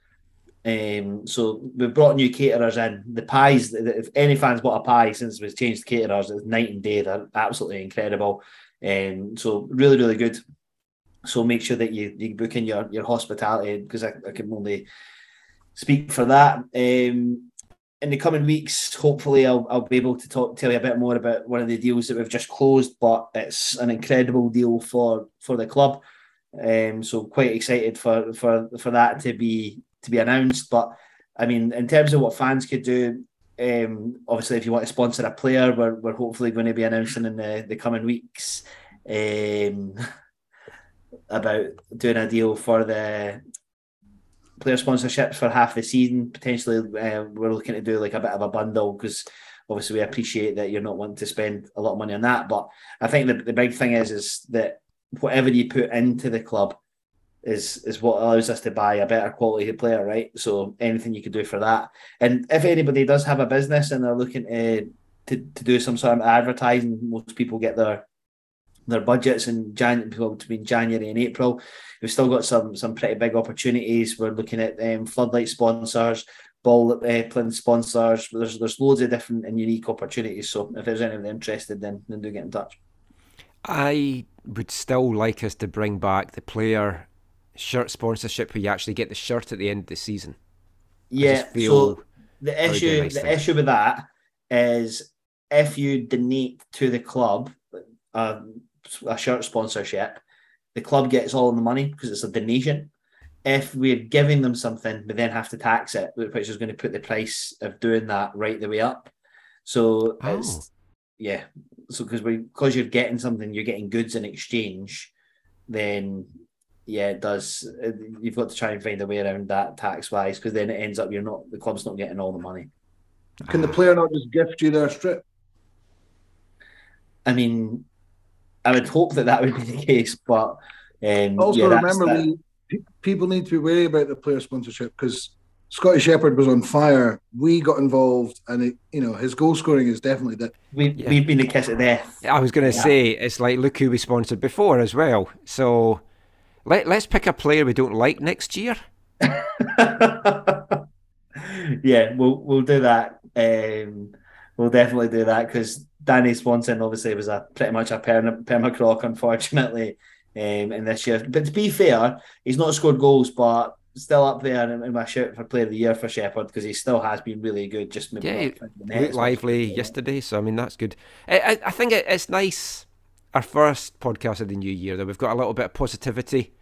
um, so we've brought new caterers in. The pies, if any fans bought a pie since we've changed caterers, it's night and day. They're absolutely incredible. And so really, really good. So make sure that you, you book in your, your hospitality because I, I can only speak for that. Um, in the coming weeks, hopefully I'll, I'll be able to talk tell you a bit more about one of the deals that we've just closed, but it's an incredible deal for for the club. Um, so quite excited for for for that to be to be announced. But I mean, in terms of what fans could do, um, obviously, if you want to sponsor a player, we're, we're hopefully going to be announcing in the, the coming weeks um, about doing a deal for the player sponsorships for half the season. Potentially, uh, we're looking to do like a bit of a bundle because obviously we appreciate that you're not wanting to spend a lot of money on that. But I think the, the big thing is is that whatever you put into the club is is what allows us to buy a better quality player, right? So anything you could do for that. And if anybody does have a business and they're looking to to, to do some sort of advertising, most people get their their budgets in Jan between January and April. We've still got some some pretty big opportunities. We're looking at um, floodlight sponsors, ball uh, sponsors. There's there's loads of different and unique opportunities. So if there's anyone interested, then then do get in touch. I would still like us to bring back the player shirt sponsorship where you actually get the shirt at the end of the season. Yeah. So the that would be a issue nice the thing. issue with that is if you donate to the club um, a shirt sponsorship, the club gets all the money because it's a donation. If we're giving them something, we then have to tax it, which is going to put the price of doing that right the way up. So Oh. it's yeah. So because we because you're getting something, you're getting goods in exchange, then yeah, it does. You've got to try and find a way around that tax wise, because then it ends up you're not the club's not getting all the money. Can the player not just gift you their strip? I mean, I would hope that that would be the case, but um, Also, yeah, remember, that. we, people need to be wary about the player sponsorship because Scotty Shepherd was on fire. We got involved, and it, you know his goal scoring is definitely that. we Yeah. we've been the kiss of death. I was going to Yeah. say it's like look who we sponsored before as well. So let let's pick a player we don't like next year. yeah, we'll we'll do that. Um, we'll definitely do that because Danny Swanson obviously was a pretty much a perma, permacroc, unfortunately, um, in this year. But to be fair, he's not scored goals, but still up there in, in my shout for player of the year for Shepard because he still has been really good. Just maybe Yeah, not he the net looked as much. lively yesterday, so I mean that's good. I, I, I think it, it's nice. Our first podcast of the new year that we've got a little bit of positivity,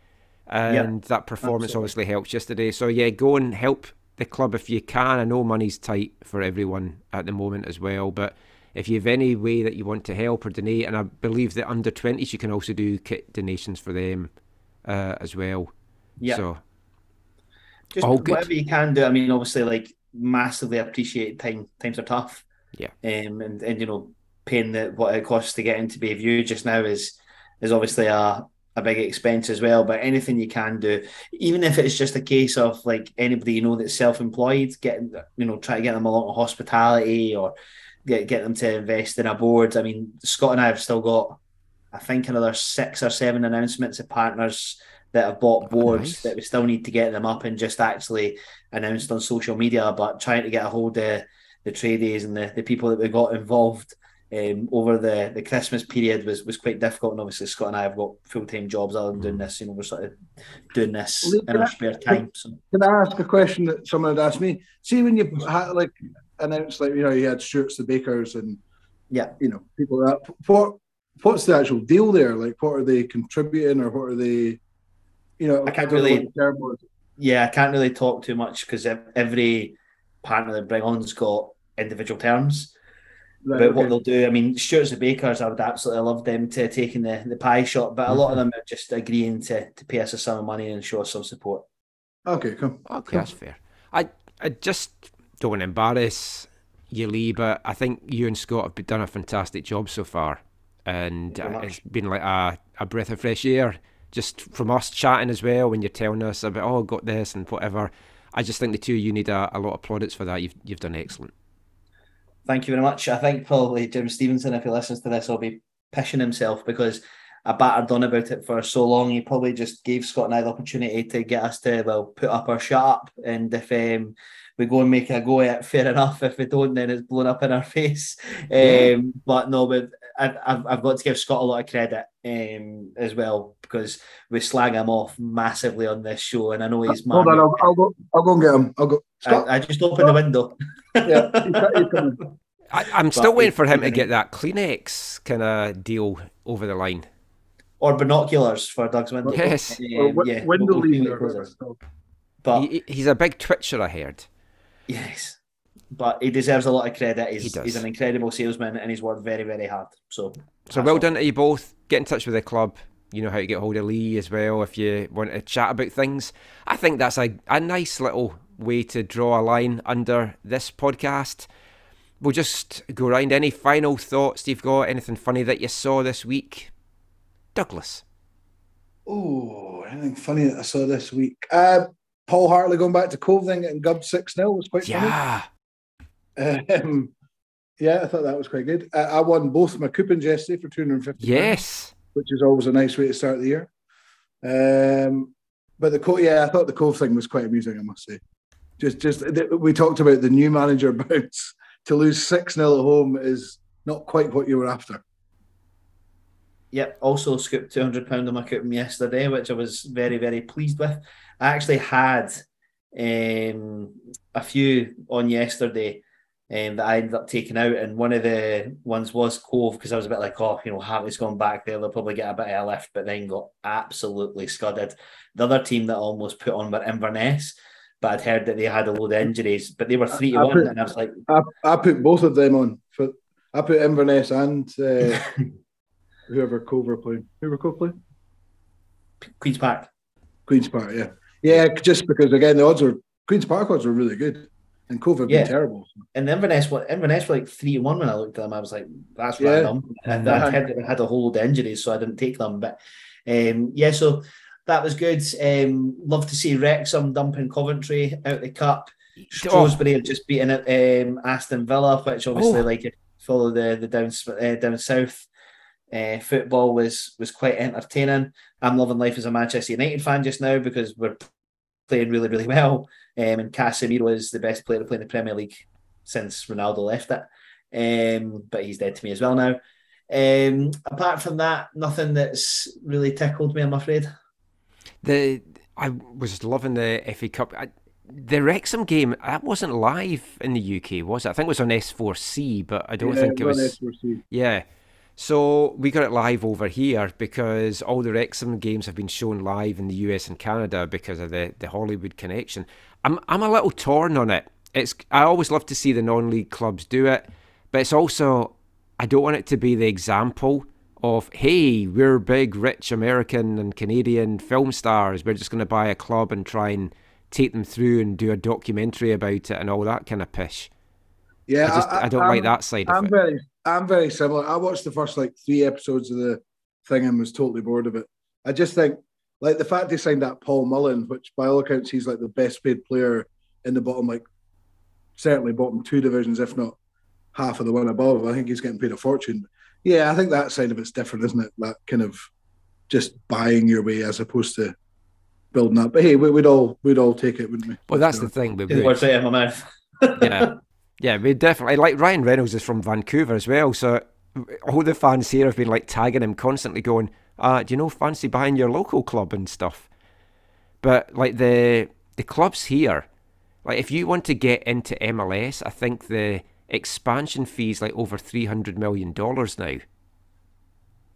and that performance absolutely. obviously helps yesterday. So yeah, go and help the club if you can. I know money's tight for everyone at the moment as well, but if you have any way that you want to help or donate, and I believe that under twenties you can also do kit donations for them uh, as well. Yeah. So just All good. whatever you can do. I mean, obviously, like massively appreciate time. Times are tough. Yeah. Um, and and you know, paying the what it costs to get into Bayview just now is is obviously a a big expense as well. But anything you can do, even if it's just a case of like anybody you know that's self employed, getting you know try to get them along to hospitality or get get them to invest in a board. I mean, Scott and I have still got, I think, another six or seven announcements of partners that have bought oh, boards nice. that we still need to get them up and just actually announced on social media. But trying to get a hold of the tradies and the, the people that we got involved um, over the, the Christmas period was, was quite difficult. And obviously, Scott and I have got full time jobs other than doing this. You know, we're sort of doing this Well, in can our spare time. So Can I ask a question that someone had asked me? See, when you had like announced, like you know, you had Stuart's the Bakers and yeah, you know people that what what's the actual deal there? Like, what are they contributing or what are they? You know, I can't don't really- what the term was. yeah, I can't really talk too much because every partner they bring on's got individual terms. Right, about what they'll do. I mean, Stuart's the Bakers, I would absolutely love them to taking the, the pie shot, but a lot of them are just agreeing to, to pay us a sum of money and show us some support. Okay, cool. Okay, that's fair. I I just don't want to embarrass you, Lee, but I think you and Scott have done a fantastic job so far, and Thank you very uh, it's been like a, a breath of fresh air just from us chatting as well when you're telling us about oh got this and whatever. I just think the two of you need a, a lot of plaudits for that. You've you've done excellent. Thank you very much. I think probably Jim Stevenson, if he listens to this, will be pissing himself because I battered on about it for so long. He probably just gave Scott and I the opportunity to get us to well put up or shut up. And if um, we go and make a go at it, fair enough. If we don't, then it's blown up in our face. Yeah. Um, but no, but I, I've, I've got to give Scott a lot of credit um, as well because we slag him off massively on this show, and I know he's Hold mad. on, I'll, I'll go. I'll go and get him. I'll go. Scott. I, I just opened the window. yeah, he's, he's. I, I'm still waiting for him to get that Kleenex kind of deal over the line. or binoculars for Doug's window. Yes. Um, Or wi- yeah, window we'll- we'll see lean what or it goes whatever as. it's called. But He, he's a big twitcher, I heard. yes, but he deserves a lot of credit. He's, He does. he's an incredible salesman and he's worked very, very hard. So, So well off. done to you both. Get in touch with the club. You know how to get hold of Lee as well if you want to chat about things. I think that's a, a nice little way to draw a line under this podcast. We'll just go round. Any final thoughts you've got? Anything funny that you saw this week? Douglas. Oh, anything funny that I saw this week? Uh, Paul Hartley going back to Cove thing and Gub 6 0 was quite Yeah. funny. Um, yeah, I thought that was quite good. I, I won both my coupons yesterday for 250 Yes. which is always a nice way to start the year. Um, but the Cove, yeah, I thought the Cove thing was quite amusing, I must say. Just, just th- we talked about the new manager bounce to lose 6 0 at home is not quite what you were after. Yep. Also scooped two hundred pound on my coupon yesterday, which I was very very pleased with. I actually had um, a few on yesterday um, that I ended up taking out, and one of the ones was Cove because I was a bit like, oh, you know, Hartley's gone back there, they'll probably get a bit of a lift, but then got absolutely scudded. The other team that I almost put on were Inverness, but I'd heard that they had a load of injuries, but they were three to one, put- and I was like, I, I put both of them on. For, I put Inverness and uh, whoever Cove were playing. Who were Cove playing? Queens Park. Queen's Park, yeah. Yeah, just because, again, the odds were, Queen's Park odds were really good. And Cove have Yeah. been terrible. And the Inverness, were- Inverness were like three one when I looked at them. I was like, that's Yeah. random. And I heard that they had a whole load of injuries, so I didn't take them. But um, yeah, so that was good. Um, love to see Wrexham dumping Coventry out the cup. Oh, Shrewsbury have just beaten it, um, Aston Villa, which obviously, Oh. like, if you follow the the down uh, down south. Uh, football was was quite entertaining. I'm loving life as a Manchester United fan just now because we're playing really really well. Um, and Casemiro is the best player to play in the Premier League since Ronaldo left it. Um, but he's dead to me as well now. Um, apart from that, nothing that's really tickled me, I'm afraid. The I was loving the FA Cup. I, the Wrexham game that wasn't live in the UK, was it? I think it was on S4C, but I don't Yeah, think it well, was. S4C. Yeah. So we got it live over here because all the Wrexham games have been shown live in the US and Canada because of the, the Hollywood connection. I'm I'm a little torn on it. It's I always love to see the non-league clubs do it, but it's also I don't want it to be the example of hey we're big rich American and Canadian film stars. We're just going to buy a club and try and take them through and do a documentary about it and all that kind of pish. Yeah, I just I, don't I'm- like that side of I'm it. very, I'm very similar. I watched the first like three episodes of the thing and was totally bored of it. I just think, like the fact they signed that Paul Mullin, which by all accounts he's like the best paid player in the bottom, like certainly bottom two divisions, if not half of the one above. I think he's getting paid a fortune. Yeah, I think that side of it's different, isn't it? That kind of just buying your way as opposed to building up. But hey, we, we'd all we'd all take it, wouldn't we? Well, that's the thing. We Get the would. words out of my mouth. yeah, yeah, we definitely like Ryan Reynolds is from Vancouver as well, so all the fans here have been like tagging him constantly, going, uh, "Do you know fancy buying your local club and stuff?" But like the the clubs here, like if you want to get into MLS, I think the expansion fees like over three hundred million dollars now.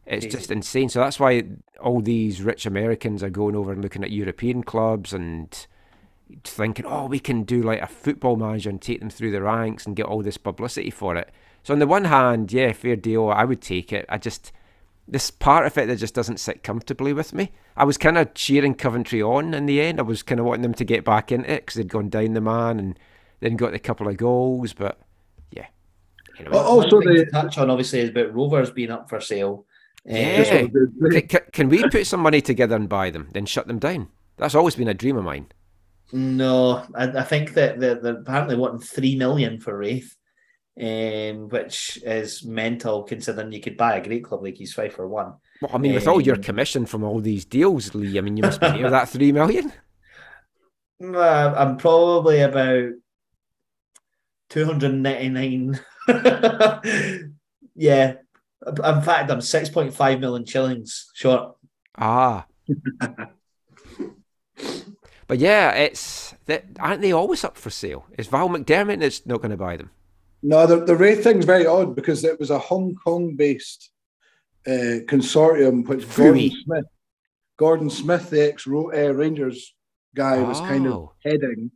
It's just insane. So that's why all these rich Americans are going over and looking at European clubs and thinking, oh, we can do like a football manager and take them through the ranks and get all this publicity for it. So on the one hand, yeah, fair deal, I would take it. I just this part of it that just doesn't sit comfortably with me. I was kind of cheering Coventry on in the end. I was kind of wanting them to get back into it because they'd gone down the man and then got a couple of goals. But yeah, anyway. Al- Also, the to touch on obviously is about Rovers being up for sale. Uh, Yeah. the- Can, can, can we put some money together and buy them, then shut them down? That's always been a dream of mine. No, I, I think that they're, they're apparently wanting three million for Raith, um, which is mental considering you could buy a great club like he's five for one. Well, I mean, with all your Um, commission from all these deals, Lee, I mean, you must be near that three million. Uh, I'm probably about two hundred ninety nine. yeah, in fact, I'm six point five million shillings short. Ah. but yeah, it's that aren't they always up for sale? Is Val McDermid that's not going to buy them? No, the, the Raith thing's very odd because it was a Hong Kong based uh, consortium which Gordon Smith, Gordon Smith, the ex uh, Rangers guy, was kind of Oh. heading,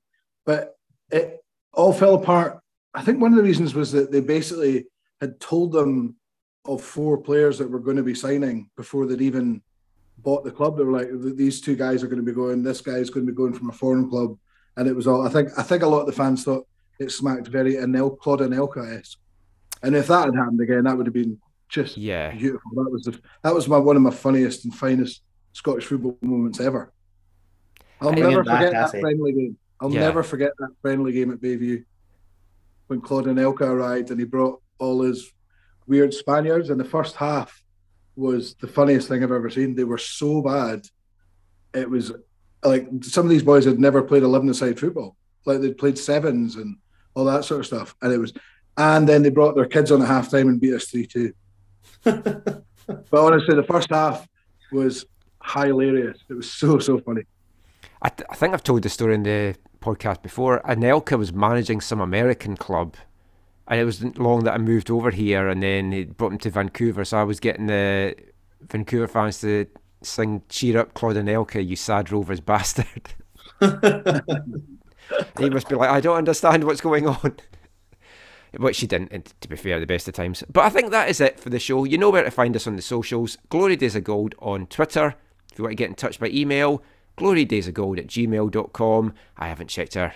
but it all fell apart. I think one of the reasons was that they basically had told them of four players that were going to be signing before they'd even bought the club. They were like, "These two guys are going to be going. This guy's going to be going from a foreign club," and it was all. I think. I think a lot of the fans thought it smacked very Anel, Claude Anelka esque. And if that had happened again, that would have been just Yeah. beautiful. That was the, that was my one of my funniest and finest Scottish football moments ever. I'll never forget that Assy. friendly game. I'll Yeah. never forget that friendly game at Bayview when Claude Anelka arrived and he brought all his weird Spaniards. in the first half was the funniest thing I've ever seen. They were so bad. It was like some of these boys had never played 11 side football. Like they'd played sevens and all that sort of stuff. And it was, and then they brought their kids on at halftime and beat us 3 2. but honestly, the first half was hilarious. It was so, so funny. I, th- I think I've told the story in the podcast before. Anelka was managing some American club, and it wasn't long that I moved over here, and then he brought him to Vancouver. So I was getting the Vancouver fans to sing "Cheer up, Claude Anelka, you sad Rovers bastard." he must be like, I don't understand what's going on. Which she didn't, and to be fair, the best of times. But I think that is it for the show. You know where to find us on the socials. Glory Days of Gold on Twitter. If you want to get in touch by email, glorydaysofgold at gmail.com. I haven't checked our,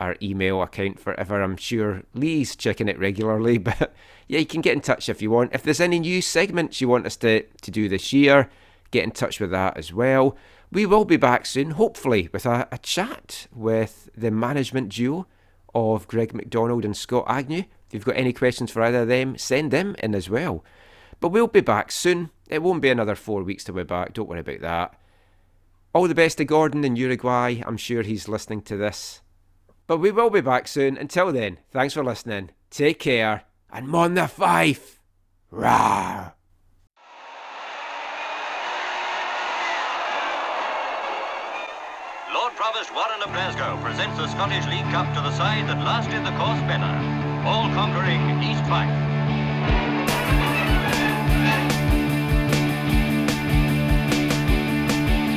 our email account forever. I'm sure Lee's checking it regularly. But yeah, you can get in touch if you want. If there's any new segments you want us to, to do this year, get in touch with that as well. We will be back soon, hopefully, with a, a chat with the management duo of Greg McDonald and Scott Agnew. If you've got any questions for either of them, send them in as well. But we'll be back soon. It won't be another four weeks till we're back. Don't worry about that. All the best to Gordon in Uruguay. I'm sure he's listening to this. But we will be back soon. Until then, thanks for listening. Take care and mon the fife. Rawr! Lord Provost Warren of Glasgow presents the Scottish League Cup to the side that last did the course better. All conquering East Fife.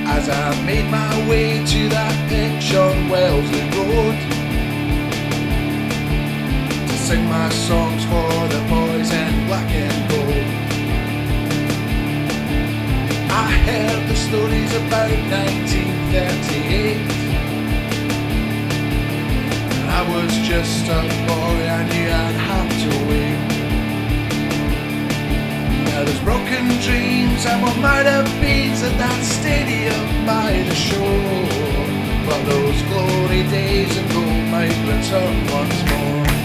As I made my way to that pitch on Wellesley Road To sing my songs for the boys in black and gold. I heard the stories about 1938 And I was just a boy, I knew I'd have to wait there's broken dreams and what might have been at that stadium by the shore. But those glory days of gold might return once more.